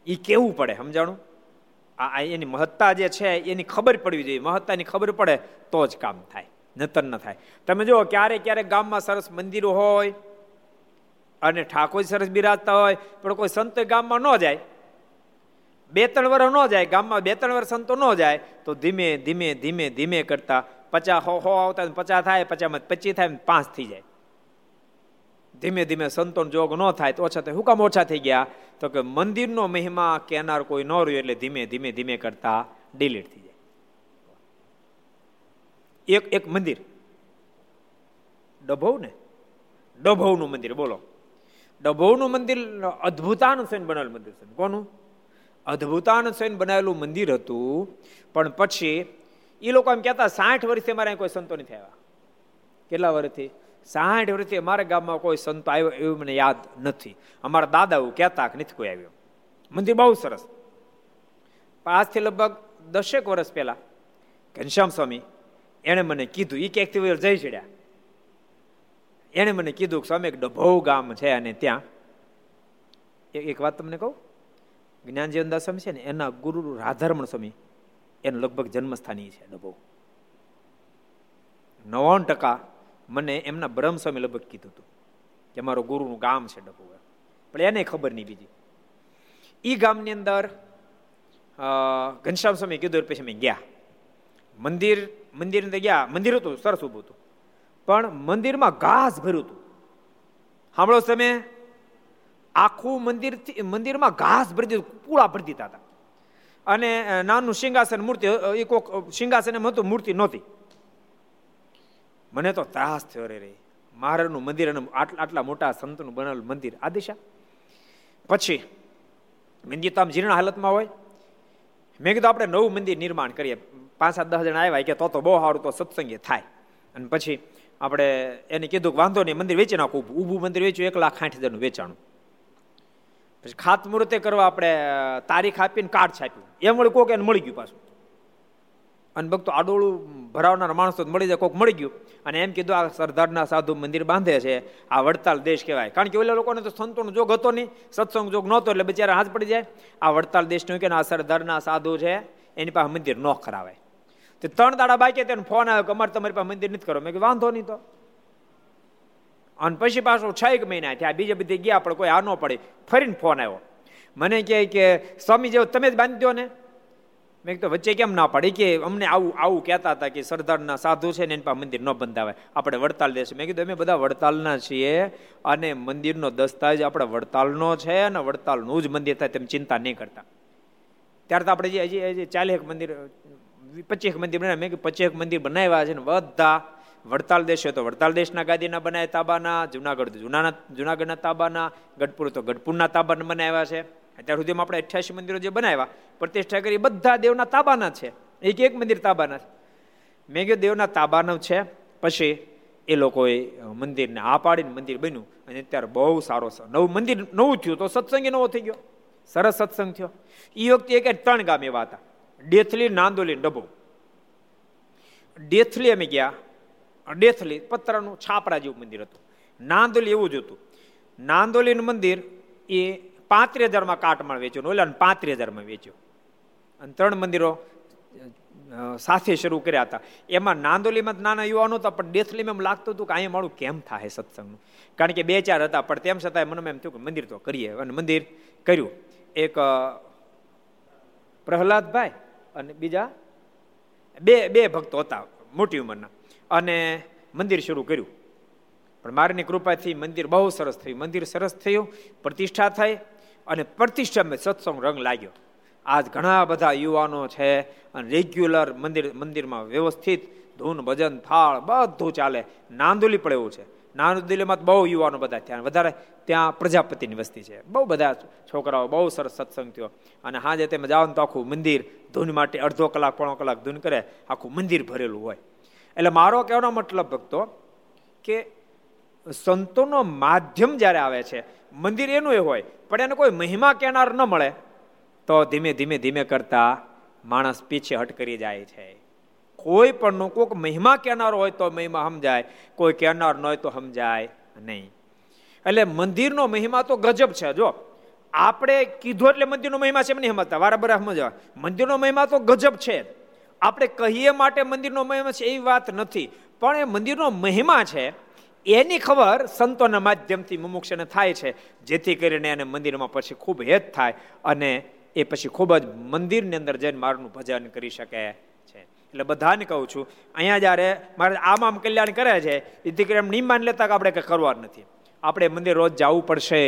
એ કેવું પડે, સમજાણું? આ એની મહત્તા જે છે, એની ખબર પડવી જોઈએ. મહત્તાની ખબર પડે તો જ કામ થાય. નતર ન થાય. તમે જુઓ ક્યારેક ક્યારેક ગામમાં સરસ મંદિરો હોય અને ઠાકોર સરસ બિરાજતા હોય, પણ કોઈ સંતો ગામમાં ન જાય. બે ત્રણ વર્ષ ન જાય, ગામમાં બે ત્રણ વર્ષ સંતો ન જાય, તો ધીમે ધીમે ધીમે ધીમે કરતા પચાસ હો હો આવતા પચાસ થાય, પચાસમાં પચીસ થાય પાંચ થઈ જાય. ધીમે ધીમે સંતોન જોગ ન થાય, તો ઓછા થાય. હુકામ ઓછા થઈ ગયા? તો કે મંદિરનો મહિમા કેનાર કોઈ ન રહ્યો એટલે ધીમે ધીમે ધીમે કરતા ડિલીટ થઈ જાય. એક એક મંદિર. ડભોવ ને? ડભોવનું મંદિર, બોલો. ડભોવનું મંદિર અદ્ભુતાન સૈન બનાવેલું મંદિર છે. કોનું? અદ્ભુતાન સેન બનાવેલું મંદિર હતું, પણ પછી એ લોકો એમ કહેતા, સાઠ વર્ષથી અમારે કોઈ સંતો નથી આવ્યા. કેટલા વર્ષથી? સાઠ વર્ષથી અમારા ગામમાં કોઈ સંતો આવ્યો એવું મને યાદ નથી. અમારા દાદા એવું કહેતા કે નથી કોઈ આવ્યો. મંદિર બહુ સરસ. આજથી લગભગ દસેક વર્ષ પહેલા, ઘનશ્યામ સ્વામી એણે મને કીધું એ ક્યાંકથી જઈ ચડ્યા? એણે મને કીધું કે સ્વામી, એક ડભોવ ગામ છે અને ત્યાં. એક વાત તમને કહું? જ્ઞાનજીવનદાસ સ્વામી છે ને, એના ગુરુ રાધારમણ સ્વામી, એનું લગભગ જન્મસ્થાની છે ડભો નવાણ ટકા મને એમના બ્રહ્મ સ્વામી લગભગ કીધું હતું કે મારો ગુરુનું ગામ છે ડભો પણ એને ખબર નહીં બીજી. એ ગામની અંદર ઘનશ્યામ સ્વામી કીધું પછી અમે ગયા. મંદિર મંદિર અંદર ગયા. મંદિર હતું, સરસ ઊભું હતું. પણ મંદિરમાં ઘાસ ભર્યું હતું. સાંભળો તમે આખું મંદિર મંદિરમાં ઘાસ ભરી દીધું પૂળા ભરી દીધા હતા. અને નાનું સિંહાસન મૂર્તિ એ કોક સિંહાસન એમ હતું, મૂર્તિ નહોતી. મને તો ત્રાસ થયો રે મહારાજનું મંદિર અને આટલા મોટા સંતનું બનાવેલું મંદિર. આ દિશા? પછી મંદિર તો આમ જીર્ણ હાલતમાં હોય? મેં કીધું, આપણે નવું મંદિર નિર્માણ કરીએ. પાંચ સાત દસ જણા આવ્યા કે તો તો બહુ સારું, તો સત્સંગે થાય. અને પછી આપણે એને કીધું કે વાંધો નહીં, મંદિર વેચી નાખું. ઊભું મંદિર વેચ્યું, એક લાખ સાઠ હજારનું વેચાણું. પછી ખાતમુહૂર્તે કરવા આપણે તારીખ આપીને કાર્ડ છાપ્યું. એમ વળી કોક એને મળી ગયું પાછું. અને ભક્તો આડોળું ભરાવનાર માણસો મળી જાય, કોક મળી ગયું. અને એમ કીધું, આ સરદારના સાધુ મંદિર બાંધે છે, આ વડતાલ દેશ કહેવાય. કારણ કે ઓલા લોકોને તો સંતોનો જોગ હતો નહીં, સત્સંગ જોગ નહોતો, એટલે બિચારા હાથ પડી જાય. આ વડતાલ દેશનું કે આ સરદારના સાધુ છે, એની પાસે મંદિર ન ખરાવાય. તે ત્રણ દાડા બાકી તેને ફોન આવ્યો કે અમારે તમારી પાસે મંદિર નથી કરો. મેં કે વાંધો નહીં તો. અને પછી પાછું છ એક મહિના થયા, બીજે બધી ગયા, પણ કોઈ આ ન પડે. ફરીને ફોન આવ્યો. મને કહે કે, સ્વામી જેવો તમે જ બાંધી દો ને. મેં તો વચ્ચે કેમ ના પડે? કે અમને આવું આવું કહેતા હતા કે સરદારના સાધુ છે ને એની પાસે મંદિર ન બંધાવે. આપણે વડતાલ દેશે. મેં કીધું, અમે બધા વડતાલના છીએ અને મંદિરનો દસ્તાવેજ આપણે વડતાલનો છે અને વડતાલનું જ મંદિર થાય તેમ ચિંતા નહીં કરતા. ત્યારે તો આપણે જે હજી હજી એક મંદિર પચીસ મંદિર બનાવ્યા. મેં કે પચીસ મંદિર બનાવ્યા છે ને બધા. વડતાલ દેશ તો વડતાલ દેશના ગાદીના બનાવ્યા તાબાના, જુનાગઢ જુનાના, જુનાગઢના તાબાના, ગઢપુર તો ગઢપુરના તાબાના બનાવ્યા છે. અત્યાર સુધીમાં આપણે અઠ્યાસી મંદિરો જે બનાવ્યા, પ્રતિષ્ઠા કરી બધા દેવના તાબાના છે. એક એક મંદિર તાબાના છે. મેં કહ્યું દેવના તાબાનું છે. પછી એ લોકોએ મંદિરને આ પાડીને મંદિર બન્યું. અને અત્યારે બહુ સારો નવું મંદિર, નવું થયું તો સત્સંગ નવો થઈ ગયો. સરસ સત્સંગ થયો. એ વખતે એક ત્રણ ગામ એવા હતા. ડેથલી નાંદોલી ડબો. ડેથલી અમે ગયા. ડેથલી પતરાનું છાપરા જેવું મંદિર હતું. નાંદોલી એવું જ હતું. નાંદોલીનું મંદિર એ પાંત્રીસ હજારમાં કાટમાળ વેચ્યું ઓલા પાંત્રીસ હજારમાં વેચ્યું. અને ત્રણ મંદિરો સાથે શરૂ કર્યા હતા. એમાં નાંદોલીમાં નાના યુવાનો હતા, પણ ડેથલીમાં એમ લાગતું હતું કે અહીંયા મારું કેમ થાય સત્સંગનું? કારણ કે બે ચાર હતા, પણ તેમ છતાં મને એમ થયું કે મંદિર તો કરીએ. અને મંદિર કર્યું. એક પ્રહલાદભાઈ અને બીજા? બે બે ભક્તો હતા મોટી ઉંમરના. અને મંદિર શરૂ કર્યું. પણ મારની કૃપાથી મંદિર બહુ સરસ થયું. મંદિર સરસ થયું, પ્રતિષ્ઠા થઈ અને પ્રતિષ્ઠામાં સત્સંગ રંગ લાગ્યો. આજ ઘણા બધા યુવાનો છે અને રેગ્યુલર મંદિર, મંદિરમાં વ્યવસ્થિત ધૂન, ભજન, થાળ બધું ચાલે. નાંદુલી પણ એવું છે. નાંદુલીમાં બહુ યુવાનો બધા ત્યાં વધારે ત્યાં પ્રજાપતિની વસ્તી છે. બહુ બધા છોકરાઓ, બહુ સરસ સત્સંગ થયો. અને હાજે તમે જાઓ તો આખું મંદિર, ધૂન માટે, અડધો કલાક, પોણો કલાક ધૂન કરે, આખું મંદિર ભરેલું હોય. એટલે મારો કહેવાનો મતલબ ભક્તો, કે સંતોનો માધ્યમ જ્યારે આવે છે, મંદિર એનું એ હોય, પણ એને કોઈ મહિમા કહેનાર ન મળે, તો ધીમે ધીમે ધીમે કરતા માણસ પીછે હટ કરી જાય છે. કોઈ પણ કોઈક મહિમા કહેનારો હોય તો મહિમા સમજાય, કોઈ કહેનાર ન હોય તો સમજાય નહીં. એટલે મંદિરનો મહિમા તો ગજબ છે, જો. આપણે કીધું એટલે મંદિરનો મહિમા છે એમ નહીં સમજતા. વારબર સમજવા. મંદિરનો મહિમા તો ગજબ છે. આપણે કહીએ માટે મંદિરનો મહિમા છે એવી વાત નથી. પણ એ મંદિરનો મહિમા છે, એની ખબર સંતોના માધ્યમથી મુમુક્ષને થાય છે. જેથી કરીને એને મંદિરમાં પછી ખૂબ હેત થાય અને એ પછી ખૂબ જ મંદિરની અંદર જઈને મારનું ભજન કરી શકે. એટલે બધાને કહું છું, અહીંયા જ્યારે મારે આમ આમ કલ્યાણ કરે છે, એ દીકરી એમ નિમાન લેતા કે આપણે કંઈ કરવા નથી. આપણે મંદિર રોજ જવું પડશે,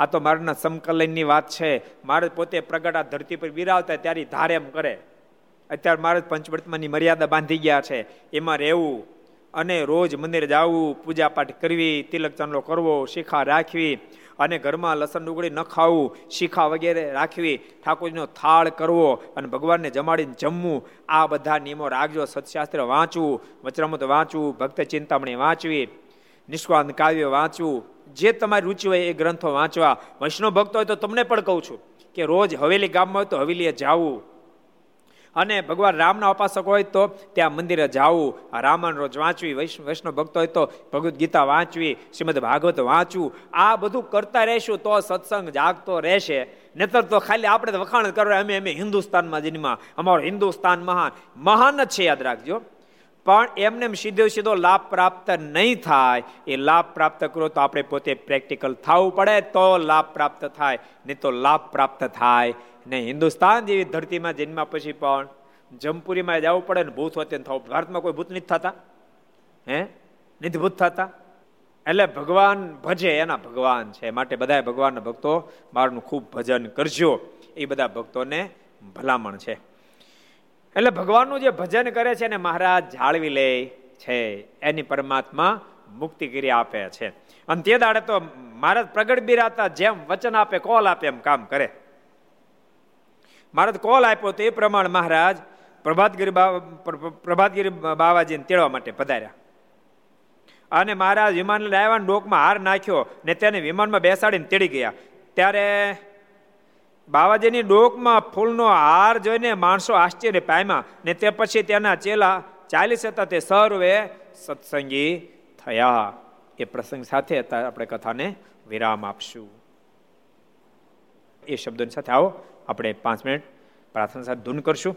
આ તો મારાના સમકલનની વાત છે. મારે પોતે પ્રગટ આ ધરતી પર બિરાવતા ત્યારે ધારે એમ કરે. અત્યારે મારે પંચવર્તમાનની મર્યાદા બાંધી ગયા છે, એમાં રહેવું અને રોજ મંદિર જવું પૂજા પાઠ કરવી, તિલક ચાંદલો કરવો, શિખા રાખવી અને ઘરમાં લસણ ડુંગળી ન ખાવું, શીખા વગેરે રાખવી ઠાકોરજીનો થાળ કરવો અને ભગવાનને જમાડીને જમવું, આ બધા નિયમો રાખજો, સત્શાસ્ત્ર વાંચવું વચરામૃત વાંચવું, ભક્ત ચિંતામણી વાંચવી નિષ્કાંત કાવ્ય વાંચવું, જે તમારી રુચિ હોય એ ગ્રંથો વાંચવા. વૈષ્ણવ ભક્ત હોય તો તમને પણ કહું છું કે રોજ હવેલી ગામમાં હોય તો હવેલીએ જાવું. અને ભગવાન રામના ઉપાસક હોય તો ત્યાં મંદિરે જવું. રામાયણ રોજ વાંચવી વૈષ્ણવ ભક્તો હોય તો ભગવદ્ ગીતા વાંચવી, શ્રીમદ ભાગવત વાંચવું. આ બધું કરતા રહેશું તો સત્સંગ જાગતો રહેશે. નતર તો ખાલી આપણે વખાણ કરવા, અમે અમે હિન્દુસ્તાનમાં જન્મા અમારો હિન્દુસ્તાન મહાન મહાન જ છે, યાદ રાખજો. પણ એમને સીધો સીધો લાભ પ્રાપ્ત નહીં થાય. એ લાભ પ્રાપ્ત કરો તો આપણે પોતે પ્રેક્ટિકલ થવું પડે તો લાભ પ્રાપ્ત થાય, નહીં તો લાભ પ્રાપ્ત થાય. ને હિન્દુસ્તાન જેવી ધરતીમાં જન્મ્યા પછી પણ જમપુરીમાં જવું પડે ને ભૂત હોતે થવું. ભારતમાં કોઈ ભૂત નથી થતા? હે? નથી ભૂત થતા? એટલે ભગવાન ભજે, એના ભગવાન છે. માટે બધા ભગવાનના ભક્તો મારનું ખૂબ ભજન કરજો. એ બધા ભક્તોને ભલામણ છે. એટલે ભગવાનનું જે ભજન કરે છે ને મહારાજ જાળવી લે છે, એની પરમાત્મા મુક્તિ કરી આપે છે. અને તે દાડે તો મહારાજ પ્રગટ બિરાતા જેમ વચન આપે, કોલ આપે, એમ કામ કરે. મહારાજ કોલ આપ્યો તો એ પ્રમાણે મહારાજ પ્રભાતગીરી પ્રભાતગીરી બાવાજીને તેડવા માટે પધાર્યા. અને મહારાજ વિમાન લઈને આવ્યા ડોકમાં હાર નાખ્યો ને તેને વિમાનમાં બેસાડીને તેડી ગયા. ત્યારે બાવાજીની ડોકમાં ફૂલનો હાર જોઈને માણસો આશ્ચર્ય પામ્યા ને તે પછી તેના ચેલા ચાલીસ હતા તે સર્વે સત્સંગી થયા. એ પ્રસંગ સાથે આપણે કથાને વિરામ આપશું. એ શબ્દોની સાથે આવો, આપણે પાંચ મિનિટ પ્રાર્થના સાથે ધૂન કરશું.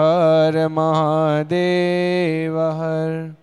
હર મહાદેવ હર